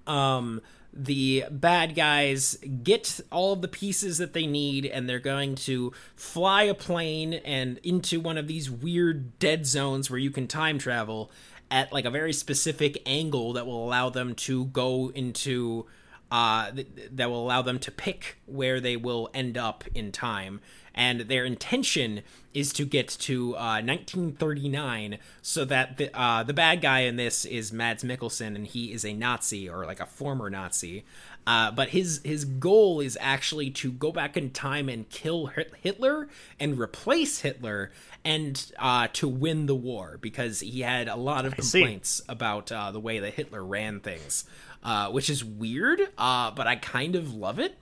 um the bad guys get all of the pieces that they need and they're going to fly a plane and into one of these weird dead zones where you can time travel at like a very specific angle that will allow them to go into uh th- that will allow them to pick where they will end up in time and their intention is to get to uh, 1939 so that the uh, the bad guy in this is Mads Mikkelsen and he is a Nazi or like a former Nazi. Uh, but his his goal is actually to go back in time and kill Hitler and replace Hitler and uh, to win the war because he had a lot of complaints about uh, the way that Hitler ran things, uh, which is weird. Uh, but I kind of love it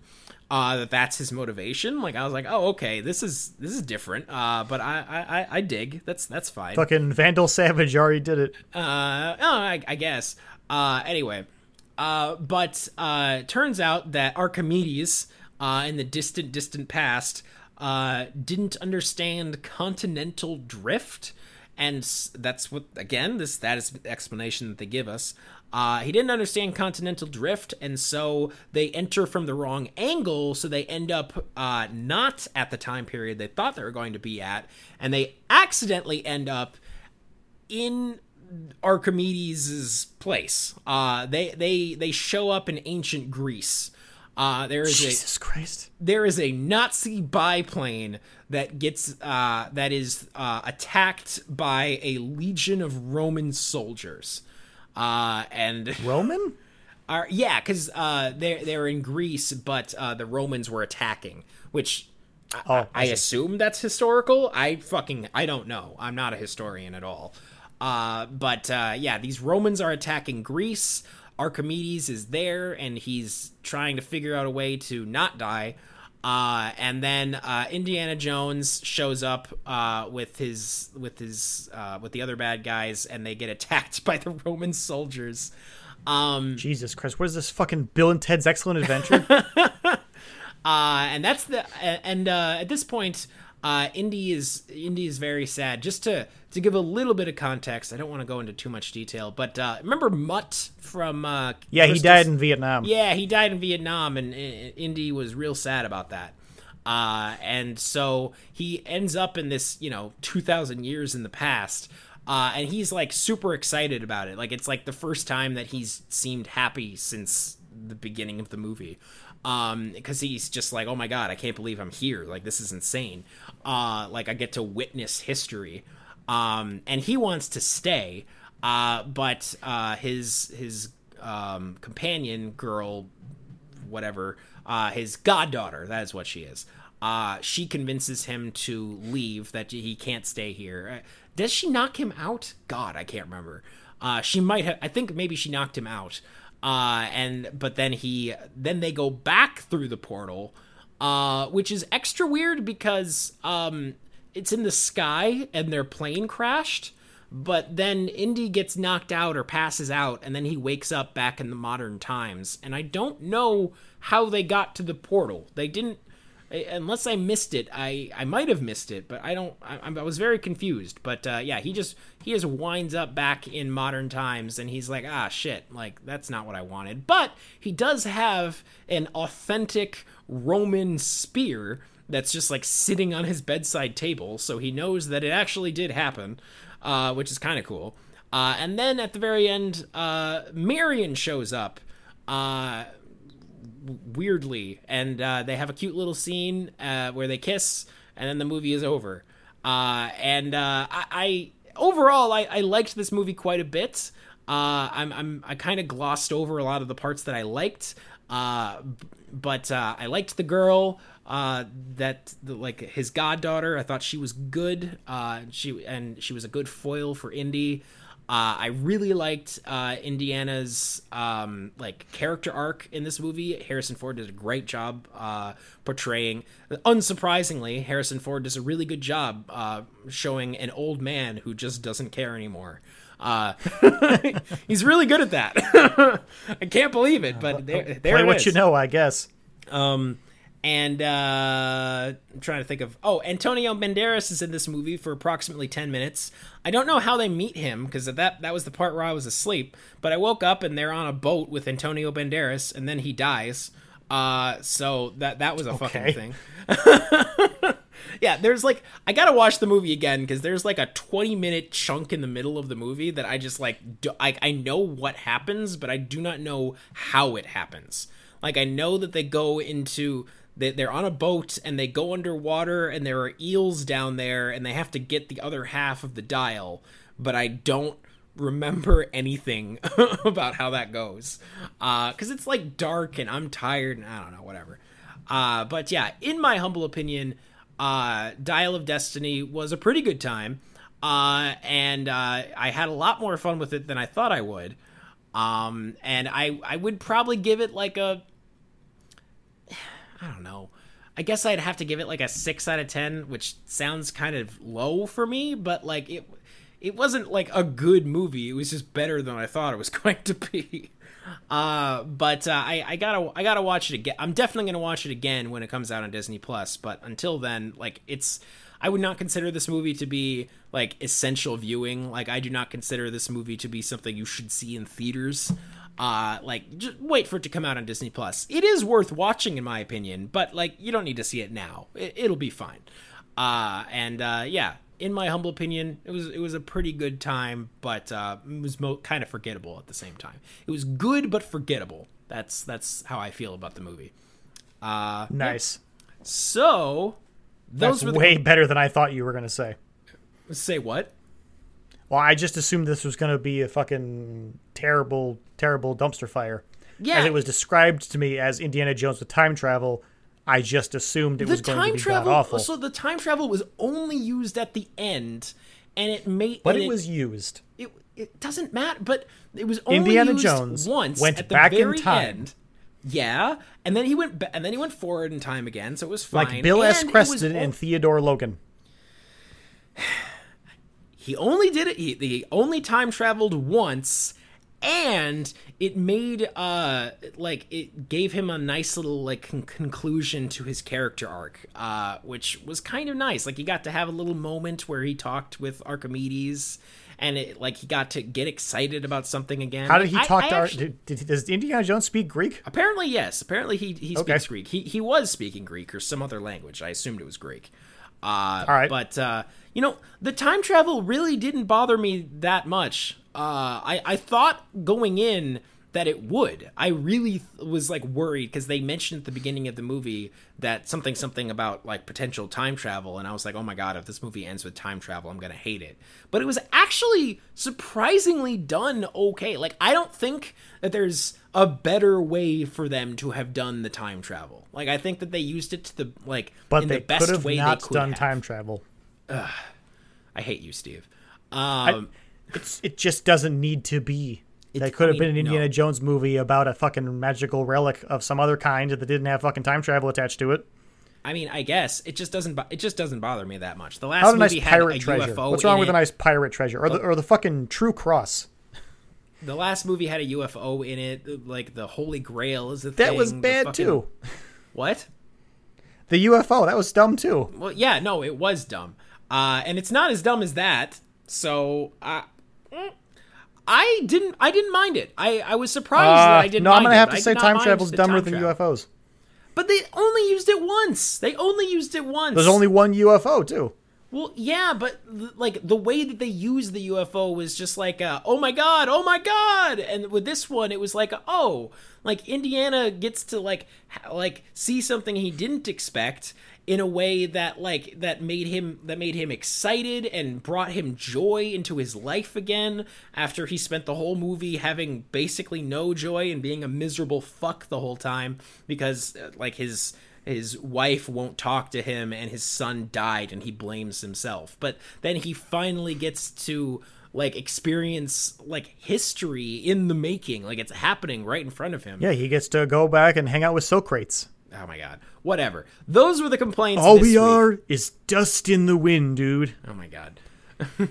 uh, that that's his motivation. Like I was like, oh, okay, this is this is different. Uh, but I, I I- I dig. That's that's fine. Fucking Vandal Savage already did it. Uh, oh, I, I guess. Uh, anyway, uh, but uh, turns out that Archimedes, uh, in the distant, distant past, uh, didn't understand continental drift, and that's what again this that is the explanation that they give us. Uh, he didn't understand continental drift, and so they enter from the wrong angle, so they end up uh, not at the time period they thought they were going to be at, and they accidentally end up in Archimedes' place. Uh, they they they show up in ancient Greece. Uh, there is a Christ. there is a Nazi biplane that gets uh, that is uh, attacked by a legion of Roman soldiers, uh, and Roman? are yeah, because uh, they're they're in Greece, but uh, the Romans were attacking, which I, Oh, I, I assume that's historical. I fucking I don't know. I'm not a historian at all. Uh, but uh, yeah, these Romans are attacking Greece. Archimedes is there, and he's trying to figure out a way to not die. Uh, and then uh, Indiana Jones shows up uh, with his with his uh, with the other bad guys, and they get attacked by the Roman soldiers. Um, Jesus Christ. What is this fucking Bill and Ted's Excellent Adventure? uh, and that's the and uh, at this point, uh, Indy is Indy is very sad. Just to to give a little bit of context, I don't want to go into too much detail, but uh, remember Mutt from uh, yeah, he died in Vietnam. Yeah, he died in Vietnam, and uh, Indy was real sad about that. Uh, and so he ends up in this, you know, 2,000 years in the past. Uh, and he's like super excited about it. Like it's like the first time that he's seemed happy since the beginning of the movie. Um because he's just like oh my god i can't believe i'm here. Like this is insane. Uh like i get to witness history. Um and he wants to stay uh but uh his his um companion girl whatever uh his goddaughter that is what she is uh she convinces him to leave that he can't stay here. Uh, does she knock him out? God i can't remember. Uh she might have i think maybe she knocked him out uh and but then he then they go back through the portal uh which is extra weird because um it's in the sky and their plane crashed but then Indy gets knocked out or passes out, and then he wakes up back in the modern times. And I don't know how they got to the portal. They didn't, unless I missed it. I I might have missed it, but I don't. I, I was very confused. But uh, yeah, he just he just winds up back in modern times, and he's like, ah, shit, like that's not what I wanted. But he does have an authentic Roman spear that's just like sitting on his bedside table, so he knows that it actually did happen uh, which is kind of cool. Uh, and then at the very end, uh, Marion shows up, uh, weirdly, and uh, they have a cute little scene uh, where they kiss, and then the movie is over. Uh, and uh, I, I overall, I, I liked this movie quite a bit. Uh, I'm, I'm I kind of glossed over a lot of the parts that I liked. Uh, but I liked the girl that the, like his goddaughter. I thought she was good. She and she was a good foil for Indy. Uh, I really liked uh, Indiana's um, like character arc in this movie. Harrison Ford did a great job uh, portraying. Unsurprisingly, Harrison Ford does a really good job uh, showing an old man who just doesn't care anymore. Uh, he's really good at that. I can't believe it, but there, there Play what is. you know, I guess. Um, and uh, I'm trying to think of. Oh, Antonio Banderas is in this movie for approximately ten minutes. I don't know how they meet him because that that was the part where I was asleep. But I woke up and they're on a boat with Antonio Banderas, and then he dies. Uh, so that that was a Okay. fucking thing. yeah, there's like I gotta watch the movie again because there's like a 20 minute chunk in the middle of the movie that I just like do, I I know what happens, but I do not know how it happens. Like I know that they go into they, they're on a boat and they go underwater and there are eels down there and they have to get the other half of the dial, but I don't remember anything about how that goes because it's like dark and I'm tired and I don't know whatever. Uh, but yeah, in my humble opinion, uh, Dial of Destiny was a pretty good time, uh, and uh, I had a lot more fun with it than I thought I would. Um, and I I would probably give it like a I don't know. I guess I'd have to give it like a six out of ten, which sounds kind of low for me, but like it it wasn't like a good movie. It was just better than I thought it was going to be. Uh, but uh, I, I gotta I gotta watch it again. I'm definitely gonna watch it again when it comes out on Disney Plus. But until then, like it's I would not consider this movie to be like essential viewing. Like I do not consider this movie to be something you should see in theaters. Uh, like just wait for it to come out on Disney Plus. It is worth watching in my opinion, but like you don't need to see it now. It, it'll be fine. Uh, and uh, yeah, in my humble opinion, it was it was a pretty good time, but uh, it was mo- kind of forgettable at the same time. It was good but forgettable. That's that's how I feel about the movie. Uh, Nice. so those That's were the way better than I thought you were going to say. say what? Well, I just assumed this was going to be a fucking terrible, terrible dumpster fire. Yeah. As it was described to me as Indiana Jones with time travel, I just assumed it the was going to be travel. awful. So the time travel was only used at the end, and it made. but and it was used. It, it doesn't matter, but it was only Indiana used Jones once went at the back in time. end. Yeah, and then he went, ba- and then he went forward in time again, so it was fine. Like Bill S. And it was Preston and Theodore Logan. he only did it. He, he only time traveled once, and it made uh like it gave him a nice little like con- conclusion to his character arc, uh, which was kind of nice. Like he got to have a little moment where he talked with Archimedes. And it, like he got to get excited about something again. How did he I- talk I to actually- did, did, Does Indiana Jones speak Greek? Apparently, yes. Apparently, he he Okay. speaks Greek. He he was speaking Greek or some other language. I assumed it was Greek. Uh, All right. But uh, you know, the time travel really didn't bother me that much. Uh, I I thought going in that it would. I really th- was like worried because they mentioned at the beginning of the movie that something something about like potential time travel, and I was like, oh my god, if this movie ends with time travel, I'm gonna hate it. But it was actually surprisingly done okay. Like I don't think that there's a better way for them to have done the time travel. Like I think that they used it to the like But in the best could have way not they could done have. time travel. I hate you, Steve. Um, It's it just doesn't need to be. It- That could I have been an Indiana no. Jones movie about a fucking magical relic of some other kind that didn't have fucking time travel attached to it. I mean, I guess it just doesn't. bo- It just doesn't bother me that much. The last How about a movie nice had pirate a treasure? UFO. What's wrong with it. a nice pirate treasure, or the or the fucking True Cross? The last movie had a UFO in it. Like the Holy Grail is the That thing. That was bad fucking- too. What? The UFO that was dumb too. Well, yeah, no, it was dumb. Uh, and it's not as dumb as that. So, uh, mm, I didn't. I didn't mind it. I, I was surprised that I Uh, didn't. no, I'm gonna have to say time mind travel's dumber time than travel. UFOs. But they only used it once. They only used it once. There's only one UFO too. Well, yeah, but like the way that they used the UFO was just like, uh, oh my god, oh my god, and with this one, it was like, oh, like Indiana gets to like ha- like see something he didn't expect in a way that like that made him that made him excited and brought him joy into his life again after he spent the whole movie having basically no joy and being a miserable fuck the whole time because uh, like his his wife won't talk to him and his son died and he blames himself. But then he finally gets to like experience like history in the making. Like it's happening right in front of him. Yeah, he gets to go back and hang out with Socrates. Oh my god. Whatever. Those were the complaints All this we week. are is dust in the wind, dude. oh my god.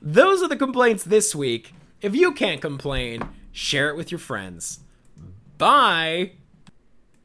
Those are the complaints this week. If you can't complain share it with your friends. Bye